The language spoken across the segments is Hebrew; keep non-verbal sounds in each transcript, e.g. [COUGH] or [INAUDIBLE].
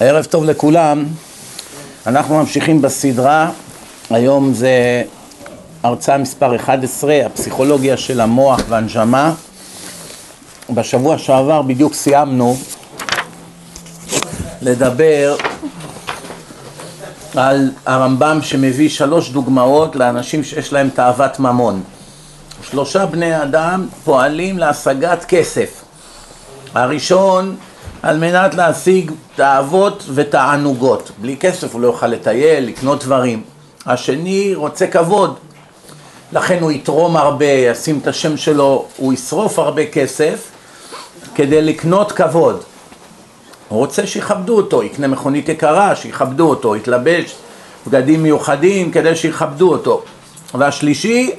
ערב טוב לכולם, אנחנו ממשיכים בסדרה, היום זה הרצאה מספר 11, הפסיכולוגיה של המוח והנשמה. בשבוע שעבר בדיוק סיימנו לדבר על הרמב"ם שמביא שלוש דוגמאות לאנשים שיש להם תאוות ממון. שלושה בני אדם פועלים להשגת כסף. הראשון על מנת להשיג תאוות ותענוגות. בלי כסף הוא לא יוכל לטייל, לקנות דברים. השני רוצה כבוד, לכן הוא יתרום הרבה, ישים את השם שלו, הוא ישרוף הרבה כסף כדי לקנות כבוד. הוא רוצה שיכבדו אותו, יקנה מכונית יקרה, שיכבדו אותו, יתלבש בגדים מיוחדים כדי שיכבדו אותו. והשלישי,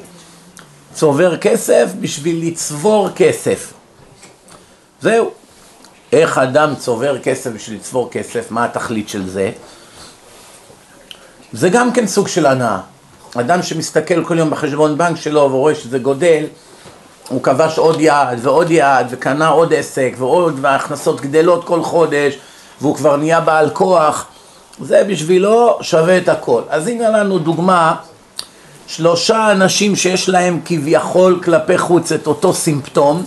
צובר כסף בשביל לצבור כסף. זהו. איך אדם צובר כסף בשביל לצבור כסף, מה התכלית של זה? זה גם כן סוג של הנאה. אדם שמסתכל כל יום בחשבון בנק שלו ורואה שזה גודל, הוא כבש עוד יעד ועוד יעד וקנה עוד עסק ועוד וההכנסות גדלות כל חודש והוא כבר נהיה בעל כוח, זה בשבילו שווה את הכל. אז הנה לנו דוגמה, שלושה אנשים שיש להם כביכול כלפי חוץ את אותו סימפטום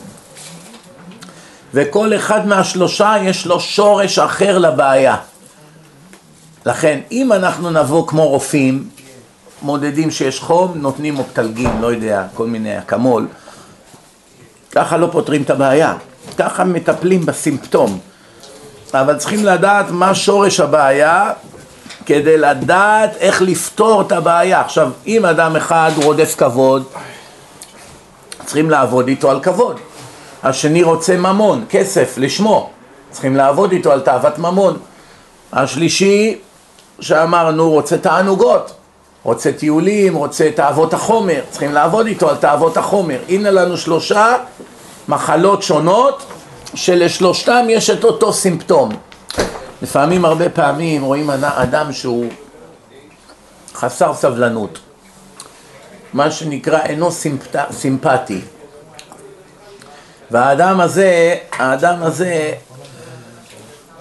וכל אחד מהשלושה יש לו שורש אחר לבעיה. לכן, אם אנחנו נבוא כמו רופאים, מודדים שיש חום, נותנים אופטלגין, לא יודע, כל מיני אקמול, ככה לא פותרים את הבעיה, ככה מטפלים בסימפטום. אבל צריכים לדעת מה שורש הבעיה כדי לדעת איך לפתור את הבעיה. עכשיו, אם אדם אחד רודף כבוד, צריכים לעבוד איתו על כבוד. השני רוצה ממון, כסף, לשמו, צריכים לעבוד איתו על תאוות ממון. השלישי, שאמרנו, רוצה תענוגות, רוצה טיולים, רוצה תאוות החומר, צריכים לעבוד איתו על תאוות החומר. הנה לנו שלושה מחלות שונות שלשלושתם יש את אותו סימפטום. לפעמים, הרבה פעמים, רואים אדם שהוא חסר סבלנות, מה שנקרא אינו סימפט... סימפטי. והאדם הזה, האדם הזה,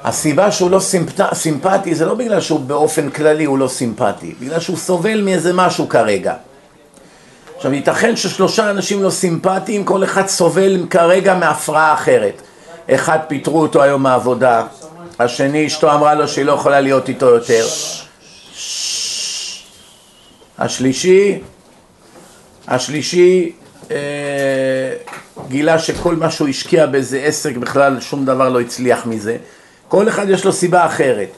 הסיבה שהוא לא סימפט... סימפטי זה לא בגלל שהוא באופן כללי הוא לא סימפטי, בגלל שהוא סובל מאיזה משהו כרגע. עכשיו, ייתכן ששלושה אנשים לא סימפטיים, כל אחד סובל כרגע מהפרעה אחרת. אחד פיטרו אותו היום מהעבודה, השני אשתו אמרה לו שהיא לא יכולה להיות איתו יותר. השלישי, השלישי אה, גילה שכל מה שהוא השקיע באיזה עסק בכלל שום דבר לא הצליח מזה. כל אחד יש לו סיבה אחרת.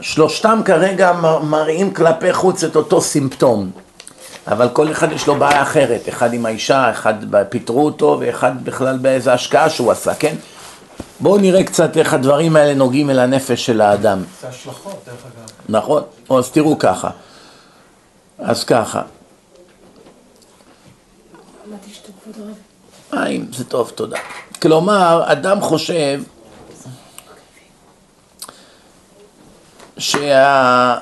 שלושתם כרגע מראים כלפי חוץ את אותו סימפטום, אבל כל אחד יש לו בעיה אחרת, אחד עם האישה, אחד פיטרו אותו ואחד בכלל באיזה השקעה שהוא עשה, כן? בואו נראה קצת איך הדברים האלה נוגעים אל הנפש של האדם. זה השלכות, דרך אגב. נכון, אז תראו ככה. אז ככה. מים, זה טוב, תודה. כלומר, אדם חושב שה...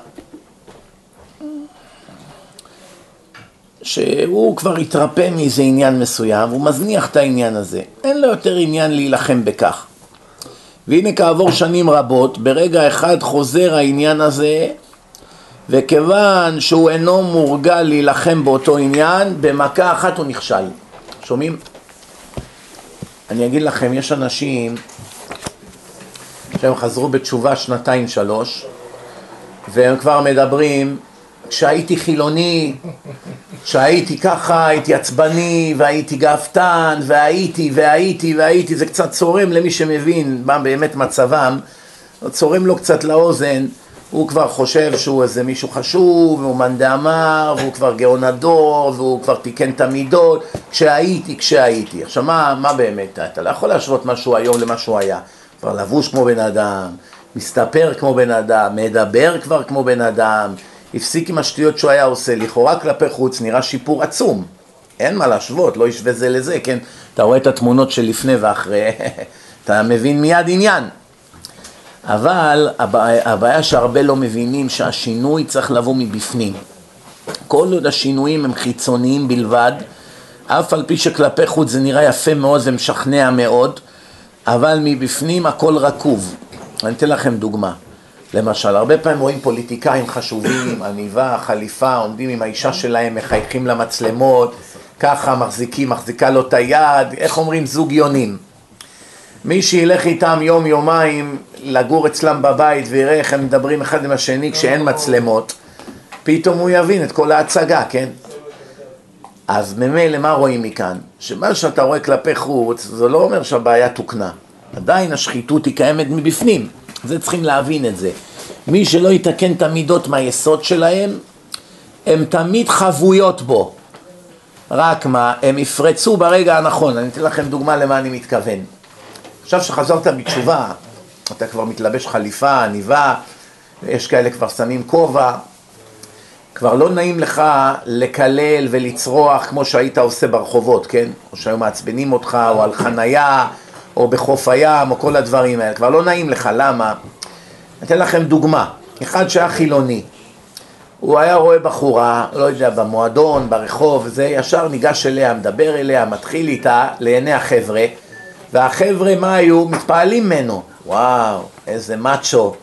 שהוא כבר התרפא מאיזה עניין מסוים, הוא מזניח את העניין הזה. אין לו יותר עניין להילחם בכך. והנה כעבור שנים רבות, ברגע אחד חוזר העניין הזה, וכיוון שהוא אינו מורגל להילחם באותו עניין, במכה אחת הוא נכשל. שומעים? אני אגיד לכם, יש אנשים שהם חזרו בתשובה שנתיים שלוש והם כבר מדברים כשהייתי חילוני, כשהייתי ככה, הייתי עצבני והייתי גאוותן והייתי והייתי והייתי, זה קצת צורם למי שמבין מה באמת מצבם, צורם לו קצת לאוזן הוא כבר חושב שהוא איזה מישהו חשוב, והוא מאן דאמר, והוא כבר גאון הדור, והוא כבר תיקן את המידות, כשהייתי, כשהייתי. עכשיו, מה, מה באמת? אתה לא יכול להשוות משהו היום למה שהוא היה. כבר לבוש כמו בן אדם, מסתפר כמו בן אדם, מדבר כבר כמו בן אדם, הפסיק עם השטויות שהוא היה עושה, לכאורה כלפי חוץ נראה שיפור עצום. אין מה להשוות, לא ישווה זה לזה, כן? אתה רואה את התמונות של לפני ואחרי, [LAUGHS] אתה מבין מיד עניין. אבל הבעיה, שהרבה לא מבינים שהשינוי צריך לבוא מבפנים. כל עוד השינויים הם חיצוניים בלבד, אף על פי שכלפי חוץ זה נראה יפה מאוד ומשכנע מאוד, אבל מבפנים הכל רקוב. אני אתן לכם דוגמה. למשל, הרבה פעמים רואים פוליטיקאים חשובים, [COUGHS] עניבה, חליפה, עומדים עם האישה שלהם, מחייכים למצלמות, ככה מחזיקים, מחזיקה לו את היד, איך אומרים? זוג יונים. מי שילך איתם יום יומיים לגור אצלם בבית ויראה איך הם מדברים אחד עם השני כשאין מצלמות, פתאום הוא יבין את כל ההצגה, כן? אז ממילא מה רואים מכאן? שמה שאתה רואה כלפי חוץ, זה לא אומר שהבעיה תוקנה. עדיין השחיתות היא קיימת מבפנים, זה צריכים להבין את זה. מי שלא יתקן את המידות מהיסוד שלהם, הם תמיד חבויות בו. רק מה, הם יפרצו ברגע הנכון. אני אתן לכם דוגמה למה אני מתכוון. עכשיו שחזרת בתשובה, אתה כבר מתלבש חליפה, עניבה, יש כאלה כבר שמים כובע, כבר לא נעים לך לקלל ולצרוח כמו שהיית עושה ברחובות, כן? או שהיו מעצבנים אותך, או על חנייה, או בחוף הים, או כל הדברים האלה. כבר לא נעים לך, למה? אתן לכם דוגמה. אחד שהיה חילוני, הוא היה רואה בחורה, לא יודע, במועדון, ברחוב, זה ישר ניגש אליה, מדבר אליה, מתחיל איתה לעיני החבר'ה, והחבר'ה, מה היו? מתפעלים ממנו. וואו, איזה מאצ'ו.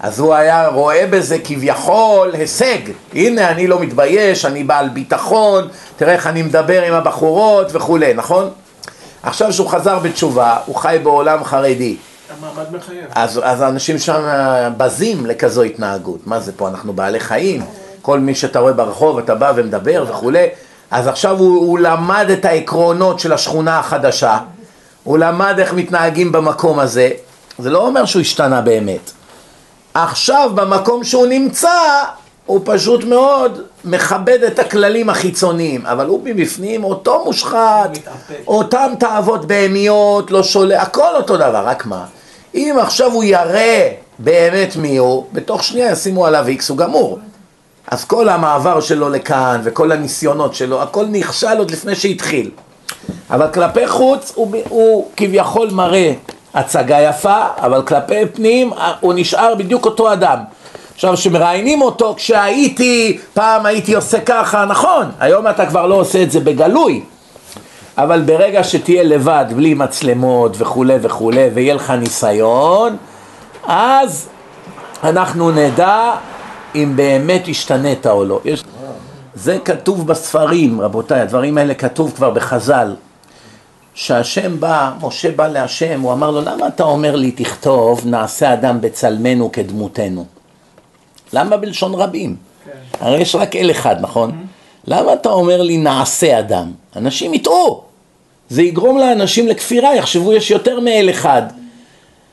אז הוא היה רואה בזה כביכול הישג. הנה, אני לא מתבייש, אני בעל ביטחון, תראה איך אני מדבר עם הבחורות וכולי, נכון? עכשיו שהוא חזר בתשובה, הוא חי בעולם חרדי. המעמד מחייב. אז, אז האנשים שם בזים לכזו התנהגות. מה זה פה, אנחנו בעלי חיים? כל מי שאתה רואה ברחוב, אתה בא ומדבר וכולי. אז עכשיו הוא, הוא למד את העקרונות של השכונה החדשה, הוא למד איך מתנהגים במקום הזה. זה לא אומר שהוא השתנה באמת. עכשיו במקום שהוא נמצא, הוא פשוט מאוד מכבד את הכללים החיצוניים, אבל הוא מבפנים אותו מושחת, אותם תאוות בהמיות, לא שולה, הכל אותו דבר, רק מה? אם עכשיו הוא יראה באמת מי הוא, בתוך שנייה ישימו עליו איקס, הוא גמור. אז כל המעבר שלו לכאן וכל הניסיונות שלו, הכל נכשל עוד לפני שהתחיל. אבל כלפי חוץ הוא, הוא כביכול מראה הצגה יפה, אבל כלפי פנים הוא נשאר בדיוק אותו אדם. עכשיו, כשמראיינים אותו, כשהייתי, פעם הייתי עושה ככה, נכון, היום אתה כבר לא עושה את זה בגלוי, אבל ברגע שתהיה לבד, בלי מצלמות וכולי וכולי, ויהיה לך ניסיון, אז אנחנו נדע אם באמת השתנית או לא. יש... זה כתוב בספרים, רבותיי, הדברים האלה כתוב כבר בחז"ל. שהשם בא, משה בא להשם, הוא אמר לו, למה אתה אומר לי תכתוב נעשה אדם בצלמנו כדמותנו? למה בלשון רבים? כן. הרי יש רק אל אחד, נכון? Mm-hmm. למה אתה אומר לי נעשה אדם? אנשים יטעו. זה יגרום לאנשים לכפירה, יחשבו יש יותר מאל אחד.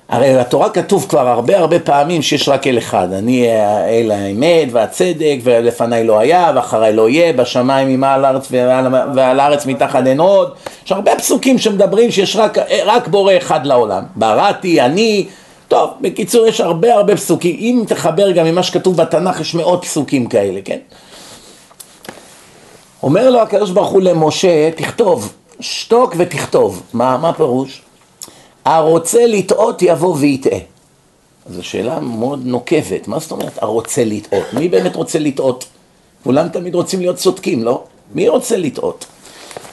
הרי בתורה כתוב כבר הרבה הרבה פעמים שיש רק אל אחד, אני אל האמת והצדק ולפניי לא היה ואחריי לא יהיה, בשמיים ממעל הארץ ועל, ועל הארץ מתחת אין עוד, יש הרבה פסוקים שמדברים שיש רק, רק בורא אחד לעולם, בראתי, אני, טוב, בקיצור יש הרבה הרבה פסוקים, אם תחבר גם ממה שכתוב בתנ"ך יש מאות פסוקים כאלה, כן? אומר לו הקדוש ברוך הוא למשה, תכתוב, שתוק ותכתוב, מה, מה פירוש? הרוצה לטעות יבוא ויטעה. זו שאלה מאוד נוקבת, מה זאת אומרת הרוצה לטעות? מי באמת רוצה לטעות? כולם תמיד רוצים להיות צודקים, לא? מי רוצה לטעות?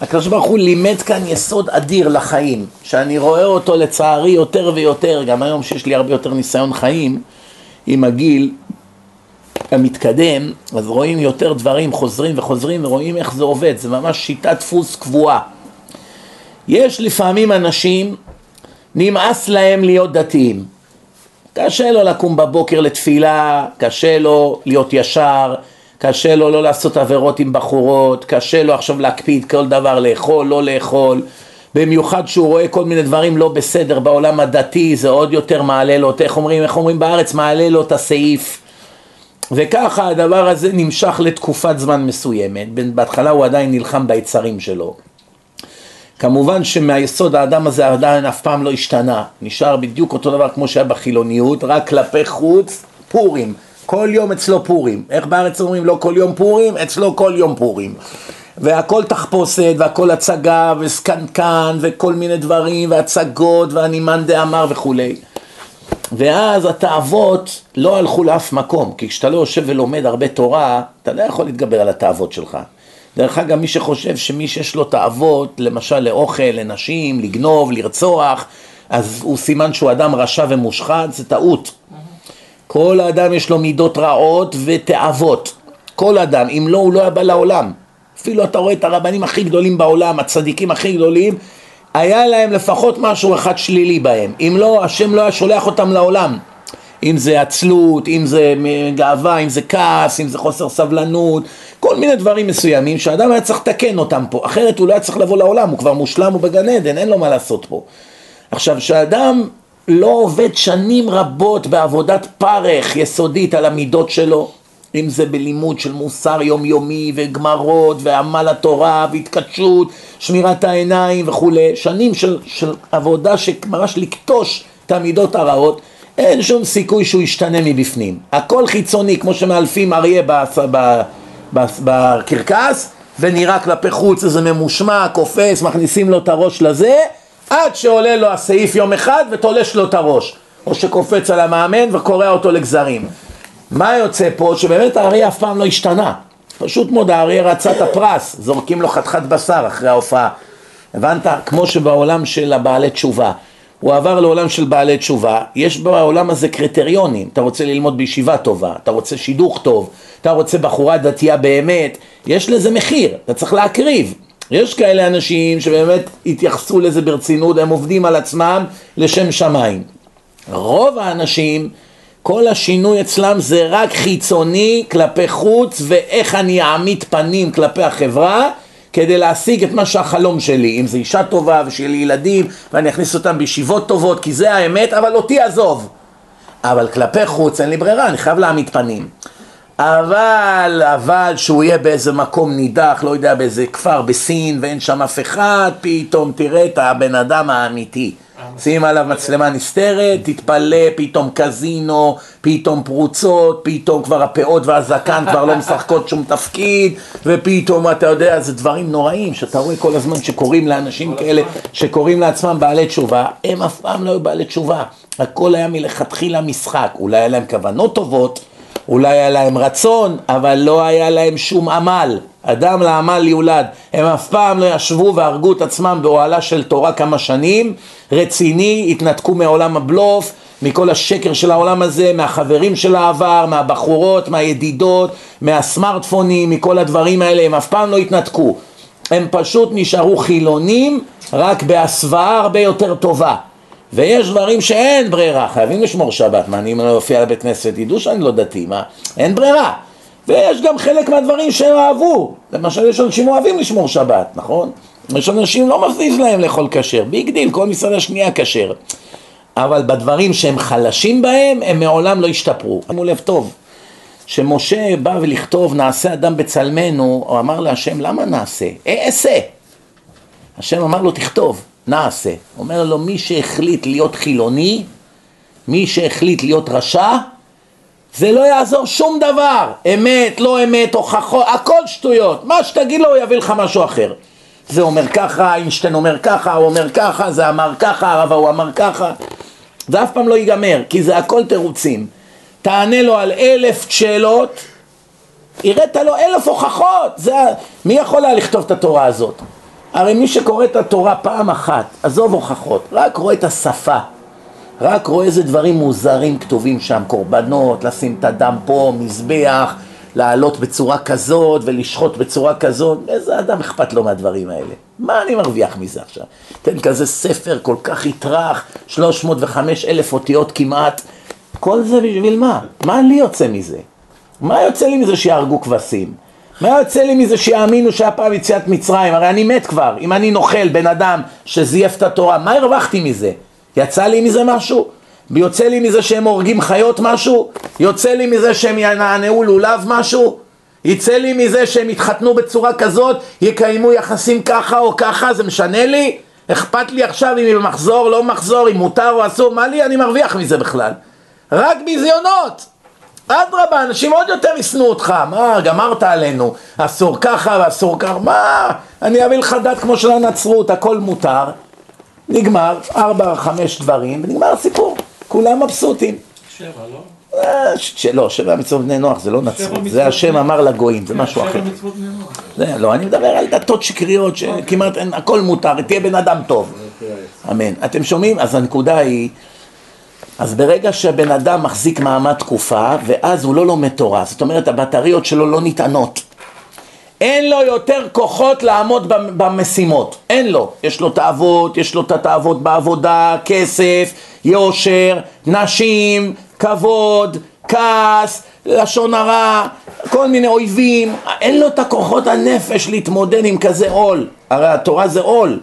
הקדוש ברוך הוא לימד כאן יסוד אדיר לחיים, שאני רואה אותו לצערי יותר ויותר, גם היום שיש לי הרבה יותר ניסיון חיים עם הגיל המתקדם, אז רואים יותר דברים חוזרים וחוזרים ורואים איך זה עובד, זה ממש שיטת דפוס קבועה. יש לפעמים אנשים נמאס להם להיות דתיים. קשה לו לקום בבוקר לתפילה, קשה לו להיות ישר, קשה לו לא לעשות עבירות עם בחורות, קשה לו עכשיו להקפיד כל דבר, לאכול, לא לאכול, במיוחד שהוא רואה כל מיני דברים לא בסדר בעולם הדתי, זה עוד יותר מעלה לו, איך אומרים, איך אומרים בארץ, מעלה לו את הסעיף. וככה הדבר הזה נמשך לתקופת זמן מסוימת, בהתחלה הוא עדיין נלחם ביצרים שלו. כמובן שמהיסוד האדם הזה עדיין אף פעם לא השתנה, נשאר בדיוק אותו דבר כמו שהיה בחילוניות, רק כלפי חוץ, פורים, כל יום אצלו פורים, איך בארץ אומרים לא כל יום פורים? אצלו כל יום פורים. והכל תחפושת והכל הצגה וסקנקן וכל מיני דברים והצגות והנימן דאמר וכולי. ואז התאוות לא הלכו לאף מקום, כי כשאתה לא יושב ולומד הרבה תורה, אתה לא יכול להתגבר על התאוות שלך. דרך אגב, מי שחושב שמי שיש לו תאוות, למשל לאוכל, לנשים, לגנוב, לרצוח, אז הוא סימן שהוא אדם רשע ומושחת, זה טעות. כל האדם יש לו מידות רעות ותאוות. כל אדם, אם לא, הוא לא היה בא לעולם. אפילו אתה רואה את הרבנים הכי גדולים בעולם, הצדיקים הכי גדולים, היה להם לפחות משהו אחד שלילי בהם. אם לא, השם לא היה שולח אותם לעולם. אם זה עצלות, אם זה גאווה, אם זה כעס, אם זה חוסר סבלנות, כל מיני דברים מסוימים שאדם היה צריך לתקן אותם פה, אחרת הוא לא היה צריך לבוא לעולם, הוא כבר מושלם, הוא בגן עדן, אין לו מה לעשות פה. עכשיו, כשאדם לא עובד שנים רבות בעבודת פרך יסודית על המידות שלו, אם זה בלימוד של מוסר יומיומי וגמרות ועמל התורה והתקדשות, שמירת העיניים וכולי, שנים של, של עבודה שממש לקטוש את המידות הרעות, אין שום סיכוי שהוא ישתנה מבפנים. הכל חיצוני, כמו שמאלפים אריה בקרקס, ונראה כלפי חוץ איזה ממושמע, קופץ, מכניסים לו את הראש לזה, עד שעולה לו הסעיף יום אחד ותולש לו את הראש. או שקופץ על המאמן וקורע אותו לגזרים. מה יוצא פה? שבאמת האריה אף פעם לא השתנה. פשוט מאוד האריה רצה את הפרס, זורקים לו חתיכת בשר אחרי ההופעה. הבנת? כמו שבעולם של הבעלי תשובה. הוא עבר לעולם של בעלי תשובה, יש בעולם הזה קריטריונים, אתה רוצה ללמוד בישיבה טובה, אתה רוצה שידוך טוב, אתה רוצה בחורה דתייה באמת, יש לזה מחיר, אתה צריך להקריב. יש כאלה אנשים שבאמת התייחסו לזה ברצינות, הם עובדים על עצמם לשם שמיים. רוב האנשים, כל השינוי אצלם זה רק חיצוני כלפי חוץ ואיך אני אעמיד פנים כלפי החברה כדי להשיג את מה שהחלום שלי, אם זה אישה טובה ושיהיה לי ילדים ואני אכניס אותם בישיבות טובות כי זה האמת, אבל אותי עזוב. אבל כלפי חוץ אין לי ברירה, אני חייב להעמיד פנים. אבל, אבל שהוא יהיה באיזה מקום נידח, לא יודע, באיזה כפר בסין ואין שם אף אחד, פתאום תראה את הבן אדם האמיתי. שים עליו מצלמה נסתרת, תתפלא, פתאום קזינו, פתאום פרוצות, פתאום כבר הפאות והזקן כבר לא משחקות שום תפקיד, ופתאום אתה יודע, זה דברים נוראים שאתה רואה כל הזמן שקוראים לאנשים כאלה, שקוראים לעצמם בעלי תשובה, הם אף פעם לא היו בעלי תשובה, הכל היה מלכתחילה משחק, אולי היה להם כוונות טובות, אולי היה להם רצון, אבל לא היה להם שום עמל. אדם לעמל יולד. הם אף פעם לא ישבו והרגו את עצמם באוהלה של תורה כמה שנים, רציני, התנתקו מעולם הבלוף, מכל השקר של העולם הזה, מהחברים של העבר, מהבחורות, מהידידות, מהסמארטפונים, מכל הדברים האלה, הם אף פעם לא התנתקו. הם פשוט נשארו חילונים, רק בהסוואה הרבה יותר טובה. ויש דברים שאין ברירה, חייבים לשמור שבת, מה אני לא אופיע לבית כנסת, ידעו שאני לא דתי, מה? אין ברירה. ויש גם חלק מהדברים שהם אהבו, למשל יש אנשים אוהבים לשמור שבת, נכון? יש אנשים לא מפריע להם לאכול כשר, big deal, כל מסעדה שנייה כשר. אבל בדברים שהם חלשים בהם, הם מעולם לא השתפרו. שימו לב טוב, שמשה בא ולכתוב נעשה אדם בצלמנו, הוא אמר להשם למה נעשה? אעשה. השם אמר לו תכתוב, נעשה. אומר לו מי שהחליט להיות חילוני, מי שהחליט להיות רשע, זה לא יעזור שום דבר, אמת, לא אמת, הוכחות, הכל שטויות, מה שתגיד לו הוא יביא לך משהו אחר. זה אומר ככה, איינשטיין אומר ככה, הוא אומר ככה, זה אמר ככה, הרב ההוא אמר ככה. זה אף פעם לא ייגמר, כי זה הכל תירוצים. תענה לו על אלף שאלות, הראית לו אלף הוכחות, זה... מי יכול היה לכתוב את התורה הזאת? הרי מי שקורא את התורה פעם אחת, עזוב הוכחות, רק רואה את השפה, רק רואה איזה דברים מוזרים כתובים שם, קורבנות, לשים את הדם פה, מזבח, לעלות בצורה כזאת ולשחוט בצורה כזאת, איזה אדם אכפת לו מהדברים האלה? מה אני מרוויח מזה עכשיו? תן כזה ספר כל כך יטרח, 305 אלף אותיות כמעט, כל זה בשביל מה? מה לי יוצא מזה? מה יוצא לי מזה שיהרגו כבשים? מה יוצא לי מזה שיאמינו שהיה פעם יציאת מצרים? הרי אני מת כבר, אם אני נוכל בן אדם שזייף את התורה, מה הרווחתי מזה? יצא לי מזה משהו? יוצא לי מזה שהם הורגים חיות משהו? יוצא לי מזה שהם ינענעו לולב משהו? יצא לי מזה שהם יתחתנו בצורה כזאת, יקיימו יחסים ככה או ככה, זה משנה לי? אכפת לי עכשיו אם היא במחזור, לא במחזור, אם מותר או אסור, מה לי אני מרוויח מזה בכלל? רק ביזיונות! אדרבה, אנשים עוד יותר ישנאו אותך, מה, גמרת עלינו, אסור ככה ואסור ככה, מה, אני אביא לך דת כמו של הנצרות, הכל מותר, נגמר, ארבע, חמש דברים, ונגמר הסיפור. כולם מבסוטים. שבע, לא? אה, לא, שבע מצוות בני נוח זה לא נצרות, זה השם אמר לגויים, זה כן, משהו אחר. שבע מצוות בני נוח. לא, אני מדבר על דתות שקריות שכמעט אין, הכל מותר, תהיה בן אדם טוב. אמן. אתם שומעים? אז הנקודה היא, אז ברגע שהבן אדם מחזיק מעמד תקופה, ואז הוא לא לומד תורה, זאת אומרת הבטריות שלו לא נטענות. אין לו יותר כוחות לעמוד במשימות, אין לו. יש לו תאוות, יש לו את התאוות בעבודה, כסף, יושר, נשים, כבוד, כעס, לשון הרע, כל מיני אויבים, אין לו את הכוחות הנפש להתמודד עם כזה עול, הרי התורה זה עול.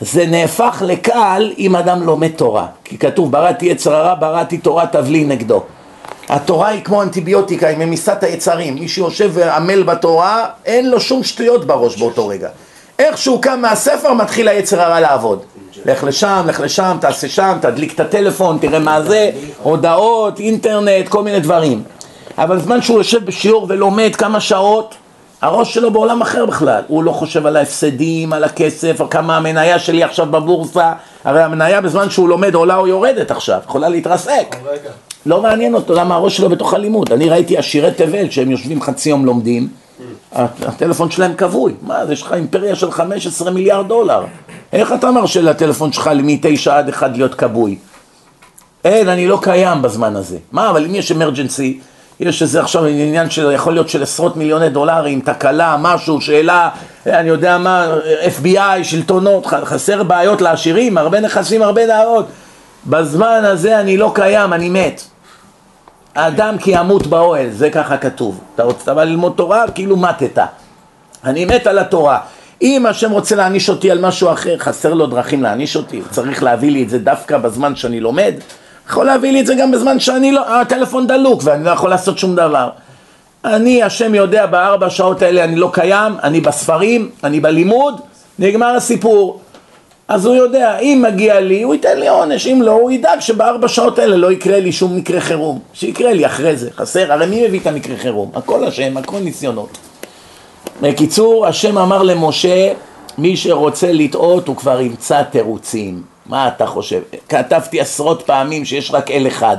זה נהפך לקל אם אדם לומד תורה, כי כתוב בראתי יצר הרע, בראתי תורה תבלי נגדו. התורה היא כמו אנטיביוטיקה, היא ממיסת היצרים. מי שיושב ועמל בתורה, אין לו שום שטויות בראש באותו רגע. איך שהוא קם מהספר, מתחיל היצר הרע לעבוד. לך לשם, לך לשם, תעשה שם, תדליק את הטלפון, תראה מה זה, הודעות, אינטרנט, כל מיני דברים. אבל בזמן שהוא יושב בשיעור ולומד כמה שעות, הראש שלו בעולם אחר בכלל. הוא לא חושב על ההפסדים, על הכסף, על כמה המניה שלי עכשיו בבורסה. הרי המניה בזמן שהוא לומד עולה או יורדת עכשיו, יכולה להתרסק. לא מעניין אותו למה הראש שלו בתוך הלימוד. אני ראיתי עשירי תבל שהם יושבים חצי יום לומדים, הטלפון שלהם כבוי. מה, יש לך אימפריה של 15 מיליארד דולר. איך אתה מרשה לטלפון שלך מ-9 עד 1 להיות כבוי? אין, אני לא קיים בזמן הזה. מה, אבל אם יש אמרג'נסי, יש איזה עכשיו עניין של, יכול להיות של עשרות מיליוני דולרים, תקלה, משהו, שאלה, אני יודע מה, FBI, שלטונות, חסר בעיות לעשירים, הרבה נכסים, הרבה דעות. בזמן הזה אני לא קיים, אני מת. האדם כי ימות באוהל, זה ככה כתוב. אתה רוצה בא ללמוד תורה, כאילו מתת. אני מת על התורה. אם השם רוצה להעניש אותי על משהו אחר, חסר לו דרכים להעניש אותי, צריך להביא לי את זה דווקא בזמן שאני לומד, יכול להביא לי את זה גם בזמן שאני לא, הטלפון דלוק ואני לא יכול לעשות שום דבר. אני, השם יודע, בארבע שעות האלה אני לא קיים, אני בספרים, אני בלימוד, נגמר הסיפור. אז הוא יודע, אם מגיע לי, הוא ייתן לי עונש, אם לא, הוא ידאג שבארבע שעות האלה לא יקרה לי שום מקרה חירום. שיקרה לי אחרי זה, חסר, הרי מי מביא את המקרה חירום? הכל השם, הכל ניסיונות. בקיצור, השם אמר למשה, מי שרוצה לטעות הוא כבר ימצא תירוצים. מה אתה חושב? כתבתי עשרות פעמים שיש רק אל אחד.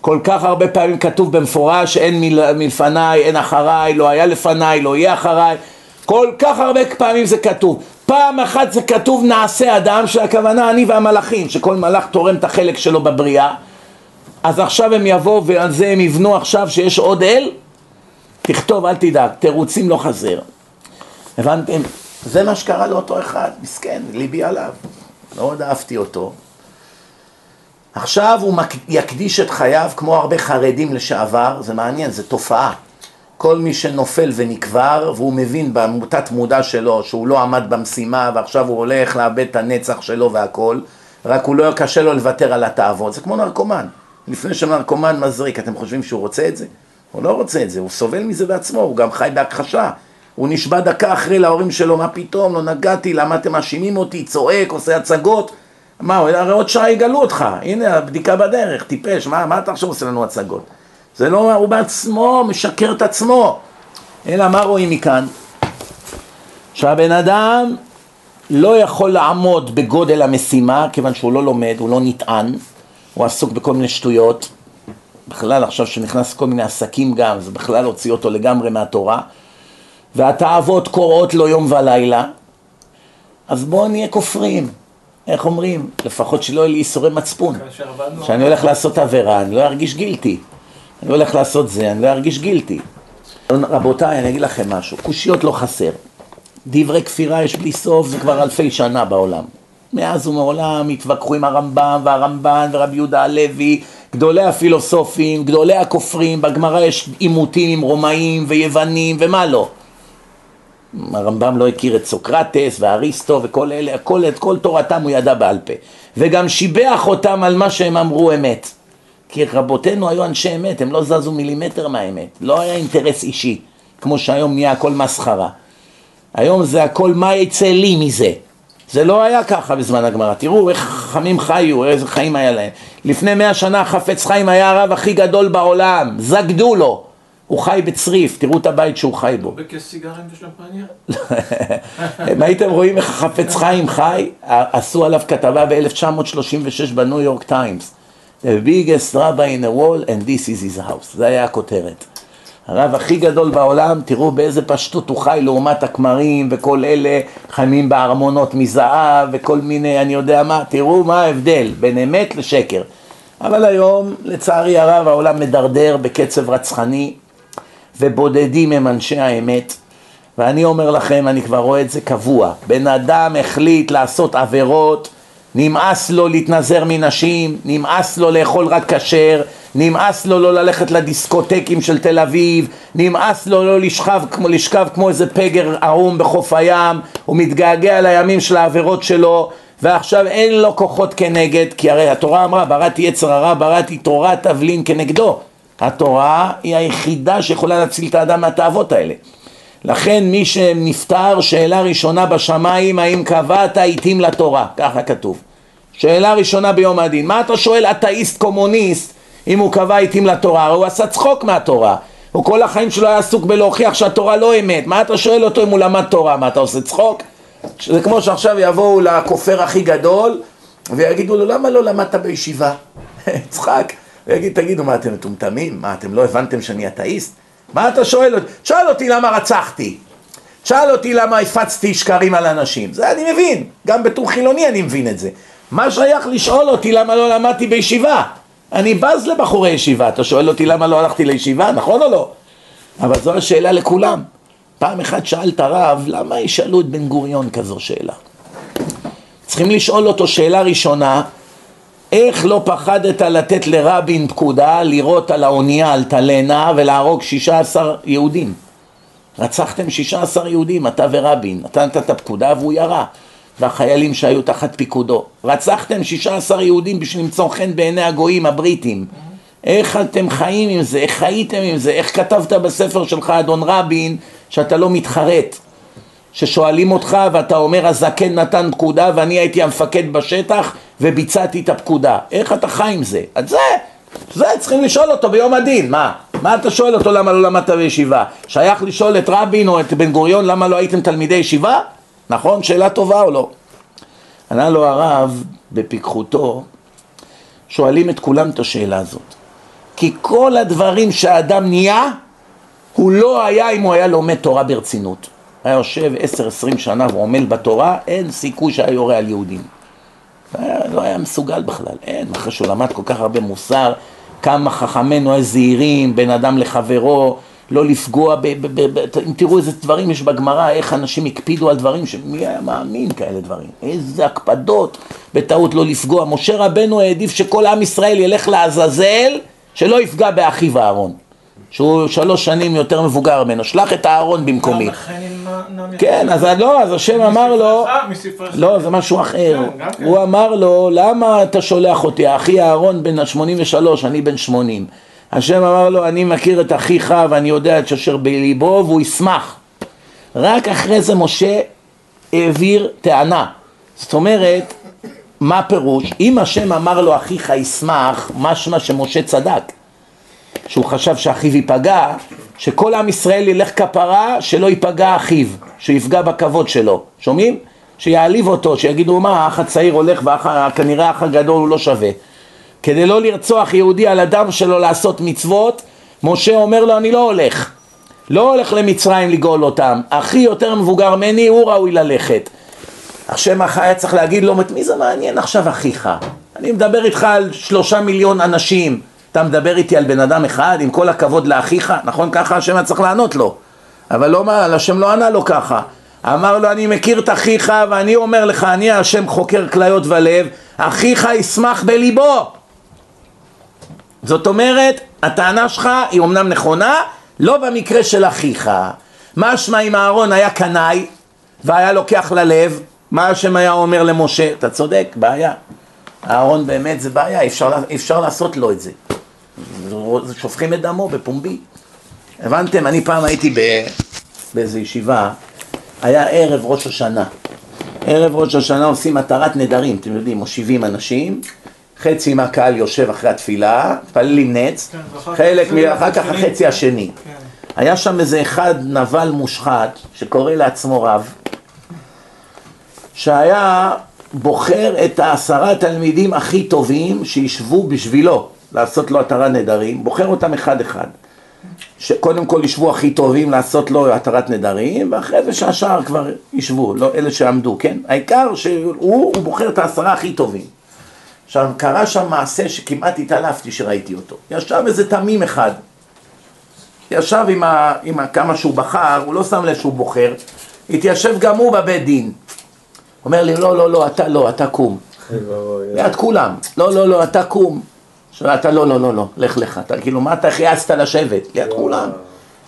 כל כך הרבה פעמים כתוב במפורש אין מל, מלפניי, אין אחריי, לא היה לפניי, לא יהיה אחריי. כל כך הרבה פעמים זה כתוב. פעם אחת זה כתוב נעשה אדם, שהכוונה אני והמלאכים, שכל מלאך תורם את החלק שלו בבריאה. אז עכשיו הם יבואו ועל זה הם יבנו עכשיו שיש עוד אל? תכתוב, אל תדאג, תירוצים לא חסר. הבנתם? זה מה שקרה לאותו אחד, מסכן, ליבי עליו. מאוד אהבתי אותו. עכשיו הוא יקדיש את חייו כמו הרבה חרדים לשעבר, זה מעניין, זה תופעה. כל מי שנופל ונקבר והוא מבין במותת מודע שלו שהוא לא עמד במשימה ועכשיו הוא הולך לאבד את הנצח שלו והכל, רק הוא לא קשה לו לוותר על התאוות, זה כמו נרקומן. לפני שנרקומן מזריק, אתם חושבים שהוא רוצה את זה? הוא לא רוצה את זה, הוא סובל מזה בעצמו, הוא גם חי בהכחשה. הוא נשבע דקה אחרי להורים שלו, מה פתאום, לא נגעתי, למה אתם מאשימים אותי, צועק, עושה הצגות. מה, הרי עוד שעה יגלו אותך, הנה הבדיקה בדרך, טיפש, מה, מה אתה עכשיו עושה לנו הצגות? זה לא, הוא בעצמו משקר את עצמו. אלא מה רואים מכאן? שהבן אדם לא יכול לעמוד בגודל המשימה, כיוון שהוא לא לומד, הוא לא נטען, הוא עסוק בכל מיני שטויות. בכלל עכשיו שנכנס כל מיני עסקים גם, זה בכלל הוציא אותו לגמרי מהתורה. והתאוות קוראות לו יום ולילה, אז בואו נהיה כופרים. איך אומרים? לפחות שלא יהיו לי ייסורי מצפון. כשאני הולך לעשות עבירה, אני לא ארגיש גילטי. אני הולך לעשות זה, אני לא ארגיש גילטי. רבותיי, אני אגיד לכם משהו, קושיות לא חסר. דברי כפירה יש בלי סוף, זה כבר אלפי שנה בעולם. מאז ומעולם התווכחו עם הרמב"ם והרמב"ן ורבי יהודה הלוי, גדולי הפילוסופים, גדולי הכופרים, בגמרא יש עימותים עם רומאים ויוונים ומה לא. הרמב"ם לא הכיר את סוקרטס ואריסטו וכל אלה, כל, את כל תורתם הוא ידע בעל פה. וגם שיבח אותם על מה שהם אמרו אמת. כי רבותינו היו אנשי אמת, הם לא זזו מילימטר מהאמת. לא היה אינטרס אישי, כמו שהיום נהיה הכל מסחרה. היום זה הכל מה יצא לי מזה. זה לא היה ככה בזמן הגמרא. תראו איך חכמים חיו, איזה חיים היה להם. לפני מאה שנה חפץ חיים היה הרב הכי גדול בעולם, זגדו לו. הוא חי בצריף, תראו את הבית שהוא חי בו. בכס סיגרים ושמפניה? [LAUGHS] אם הייתם רואים איך החפץ חיים חי, עשו עליו כתבה ב-1936 בניו יורק טיימס. The biggest rabbi in the world and this is his house. זה היה הכותרת. הרב הכי גדול בעולם, תראו באיזה פשטות הוא חי לעומת הכמרים וכל אלה חיימים בארמונות מזהב וכל מיני, אני יודע מה, תראו מה ההבדל בין אמת לשקר. אבל היום, לצערי הרב, העולם מדרדר בקצב רצחני, ובודדים הם אנשי האמת. ואני אומר לכם, אני כבר רואה את זה קבוע. בן אדם החליט לעשות עבירות, נמאס לו להתנזר מנשים, נמאס לו לאכול רק כשר, נמאס לו לא ללכת לדיסקוטקים של תל אביב, נמאס לו לא לשכב כמו, לשכב כמו איזה פגר ערום בחוף הים, הוא מתגעגע לימים של העבירות שלו, ועכשיו אין לו כוחות כנגד, כי הרי התורה אמרה, בראתי יצר הרע, בראתי תורה תבלין כנגדו. התורה היא היחידה שיכולה להציל את האדם מהתאוות האלה. לכן מי שנפטר, שאלה ראשונה בשמיים, האם קבעת עיתים לתורה? ככה כתוב. שאלה ראשונה ביום הדין. מה אתה שואל אתאיסט קומוניסט אם הוא קבע עיתים לתורה? הרי הוא עשה צחוק מהתורה. הוא כל החיים שלו היה עסוק בלהוכיח שהתורה לא אמת. מה אתה שואל אותו אם הוא למד תורה? מה אתה עושה צחוק? זה כמו שעכשיו יבואו לכופר הכי גדול ויגידו לו למה לא למדת בישיבה? [LAUGHS] יצחק. ויגיד תגידו מה אתם מטומטמים? מה אתם לא הבנתם שאני אתאיסט? מה אתה שואל אותי? שאל אותי למה רצחתי. שאל אותי למה הפצתי שקרים על אנשים. זה אני מבין. גם בתור חילוני אני מבין את זה. מה שייך לשאול אותי למה לא למדתי בישיבה? אני בז לבחורי ישיבה. אתה שואל אותי למה לא הלכתי לישיבה? נכון או לא? אבל זו השאלה לכולם. פעם אחת שאלת רב, למה ישאלו את בן גוריון כזו שאלה? צריכים לשאול אותו שאלה ראשונה, איך לא פחדת לתת לרבין פקודה לירות על האונייה אלטלנה ולהרוג שישה עשר יהודים? רצחתם שישה עשר יהודים, אתה ורבין, אתה נתת פקודה והוא ירה והחיילים שהיו תחת פיקודו. רצחתם שישה עשר יהודים בשביל למצוא חן בעיני הגויים הבריטים. איך אתם חיים עם זה? איך חייתם עם זה? איך כתבת בספר שלך, אדון רבין, שאתה לא מתחרט? ששואלים אותך ואתה אומר הזקן נתן פקודה ואני הייתי המפקד בשטח וביצעתי את הפקודה. איך אתה חי עם זה? את זה, זה צריכים לשאול אותו ביום הדין, מה? מה אתה שואל אותו למה לא למדת בישיבה? שייך לשאול את רבין או את בן גוריון למה לא הייתם תלמידי ישיבה? נכון? שאלה טובה או לא? ענה לו הרב בפיקחותו, שואלים את כולם את השאלה הזאת. כי כל הדברים שהאדם נהיה, הוא לא היה אם הוא היה לומד תורה ברצינות. היה יושב עשר עשרים שנה ועומל בתורה, אין סיכוי שהיה יורה על יהודים. היה, לא היה מסוגל בכלל, אין, אחרי שהוא למד כל כך הרבה מוסר, כמה חכמינו היו זהירים, בין אדם לחברו, לא לפגוע, ב, ב, ב, ב, אם תראו איזה דברים יש בגמרא, איך אנשים הקפידו על דברים, שמי היה מאמין כאלה דברים, איזה הקפדות בטעות לא לפגוע. משה רבנו העדיף שכל עם ישראל ילך לעזאזל, שלא יפגע באחיו אהרון. שהוא שלוש שנים יותר מבוגר ממנו, שלח את אהרון במקומי. כן, אז לא, אז השם אמר לו, לא, זה משהו אחר. כן, כן. הוא אמר לו, למה אתה שולח אותי? אחי אהרון בן 83, אני בן 80. השם אמר לו, אני מכיר את אחיך ואני יודע את אשר בליבו והוא ישמח. רק אחרי זה משה העביר טענה. זאת אומרת, מה פירוש? אם השם אמר לו אחיך ישמח, משמע שמשה צדק. שהוא חשב שאחיו ייפגע, שכל עם ישראל ילך כפרה, שלא ייפגע אחיו, שיפגע בכבוד שלו. שומעים? שיעליב אותו, שיגידו מה, האח הצעיר הולך וכנראה האח הגדול הוא לא שווה. כדי לא לרצוח יהודי על הדם שלו לעשות מצוות, משה אומר לו אני לא הולך. לא הולך למצרים לגאול אותם. אחי יותר מבוגר ממני, הוא ראוי ללכת. השם היה צריך להגיד לו, מי זה מעניין עכשיו אחיך? אני מדבר איתך על שלושה מיליון אנשים. אתה מדבר איתי על בן אדם אחד, עם כל הכבוד לאחיך, נכון ככה השם היה צריך לענות לו, אבל לא, השם לא ענה לו ככה, אמר לו אני מכיר את אחיך ואני אומר לך, אני השם חוקר כליות ולב, אחיך ישמח בליבו. זאת אומרת, הטענה שלך היא אומנם נכונה, לא במקרה של אחיך. משמע אם אהרון היה קנאי והיה לוקח ללב, מה השם היה אומר למשה? אתה צודק, בעיה. אהרון באמת זה בעיה, אפשר, אפשר לעשות לו את זה. שופכים את דמו בפומבי. הבנתם? אני פעם הייתי באיזו ישיבה, היה ערב ראש השנה. ערב ראש השנה עושים מטרת נדרים, אתם יודעים, מושיבים אנשים, חצי מהקהל יושב אחרי התפילה, מתפללים נץ, כן, חלק, אחר כך החצי השני. כן. היה שם איזה אחד נבל מושחת, שקורא לעצמו רב, שהיה בוחר את העשרה תלמידים הכי טובים שישבו בשבילו. לעשות לו עטרה נדרים, בוחר אותם אחד אחד. שקודם כל ישבו הכי טובים לעשות לו התרת נדרים, ואחרי זה שהשאר כבר ישבו, לא אלה שעמדו, כן? העיקר שהוא הוא בוחר את העשרה הכי טובים. עכשיו, קרה שם מעשה שכמעט התעלפתי שראיתי אותו. ישב איזה תמים אחד, ישב עם, ה, עם ה, כמה שהוא בחר, הוא לא שם לב שהוא בוחר, התיישב גם הוא בבית דין. אומר לי, לא, לא, לא, אתה לא, אתה קום. ליד כולם, לא, לא, לא, אתה קום. אתה לא, לא, לא, לא, לך לך. אתה כאילו, מה אתה חייצת לשבת? ליד כולם.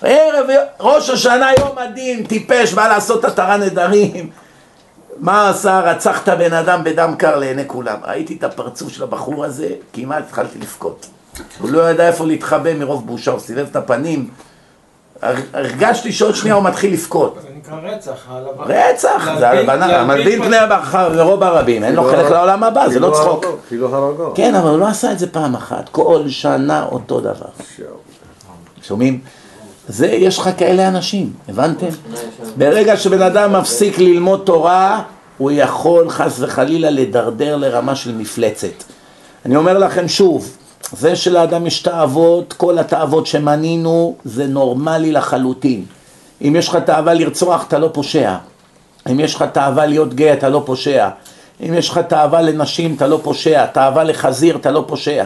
ערב, ראש השנה, יום הדין, טיפש, בא לעשות עטרה נדרים. מה עשה? רצחת בן אדם בדם קר לעיני כולם. ראיתי את הפרצוף של הבחור הזה, כמעט התחלתי לבכות. הוא לא ידע איפה להתחבא מרוב בושה, הוא סיבב את הפנים. הרגשתי שעוד שנייה הוא מתחיל לבכות. זה נקרא רצח, רצח, זה הלבנה, מלבין פני רוב הרבים, אין לו חלק לעולם הבא, זה לא צחוק. כן, אבל הוא לא עשה את זה פעם אחת, כל שנה אותו דבר. שומעים? זה, יש לך כאלה אנשים, הבנתם? ברגע שבן אדם מפסיק ללמוד תורה, הוא יכול חס וחלילה לדרדר לרמה של מפלצת. אני אומר לכם שוב, זה שלאדם יש תאוות, כל התאוות שמנינו, זה נורמלי לחלוטין. אם יש לך תאווה לרצוח, אתה לא פושע. אם יש לך תאווה להיות גיי, אתה לא פושע. אם יש לך תאווה לנשים, אתה לא פושע. תאווה לחזיר, אתה לא פושע.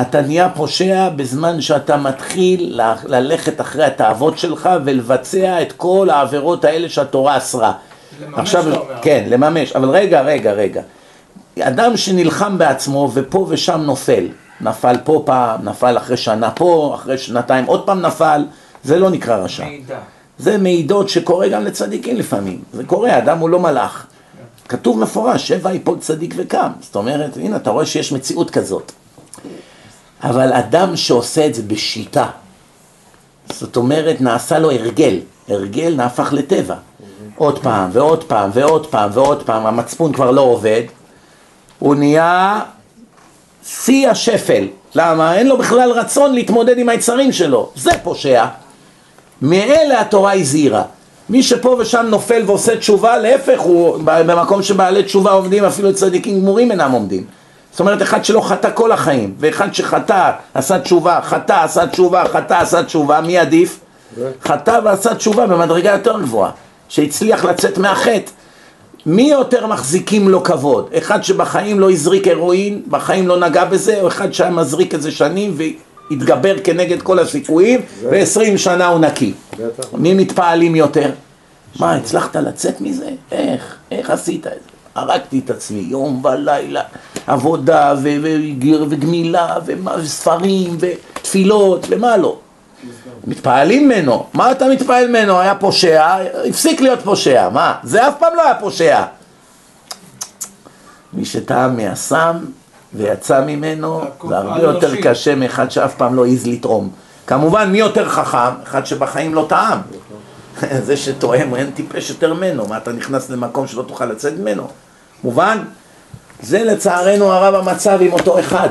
אתה נהיה פושע בזמן שאתה מתחיל ללכת אחרי התאוות שלך ולבצע את כל העבירות האלה שהתורה אסרה. לממש עכשיו, לא כן, לממש. אבל רגע, רגע, רגע. אדם שנלחם בעצמו ופה ושם נופל. נפל פה פעם, נפל אחרי שנה פה, אחרי שנתיים עוד פעם נפל, זה לא נקרא רשע. מידע. זה מעידות שקורה גם לצדיקים לפעמים. זה קורה, אדם הוא לא מלאך. כתוב מפורש, שבע יפול צדיק וקם. זאת אומרת, הנה, אתה רואה שיש מציאות כזאת. אבל אדם שעושה את זה בשיטה, זאת אומרת, נעשה לו הרגל. הרגל נהפך לטבע. עוד פעם, ועוד פעם, ועוד פעם, ועוד פעם, המצפון כבר לא עובד. הוא נהיה שיא השפל. למה? אין לו בכלל רצון להתמודד עם היצרים שלו. זה פושע. מאלה התורה הזהירה. מי שפה ושם נופל ועושה תשובה, להפך, הוא במקום שבעלי תשובה עומדים, אפילו צדיקים גמורים אינם עומדים. זאת אומרת, אחד שלא חטא כל החיים, ואחד שחטא, עשה תשובה, חטא, עשה תשובה, חטא, עשה תשובה, מי עדיף? חטא ועשה תשובה במדרגה יותר גבוהה, שהצליח לצאת מהחטא. מי יותר מחזיקים לו כבוד? אחד שבחיים לא הזריק הרואין, בחיים לא נגע בזה, או אחד שהיה מזריק איזה שנים והתגבר כנגד כל הסיכויים, ועשרים שנה הוא נקי. מי מתפעלים יותר? מה, הצלחת לצאת מזה? איך? איך עשית את זה? הרגתי את עצמי יום ולילה, עבודה וגמילה וספרים ותפילות ומה לא. מתפעלים ממנו, מה אתה מתפעל ממנו? היה פושע, הפסיק להיות פושע, מה? זה אף פעם לא היה פושע. מי שטעם מהסם ויצא ממנו, זה הרבה יותר קשה מאחד שאף פעם לא העז לתרום. כמובן, מי יותר חכם? אחד שבחיים לא טעם. [LAUGHS] זה שטועם, אין טיפש יותר ממנו, מה אתה נכנס למקום שלא תוכל לצאת ממנו? מובן? זה לצערנו הרב המצב עם אותו אחד.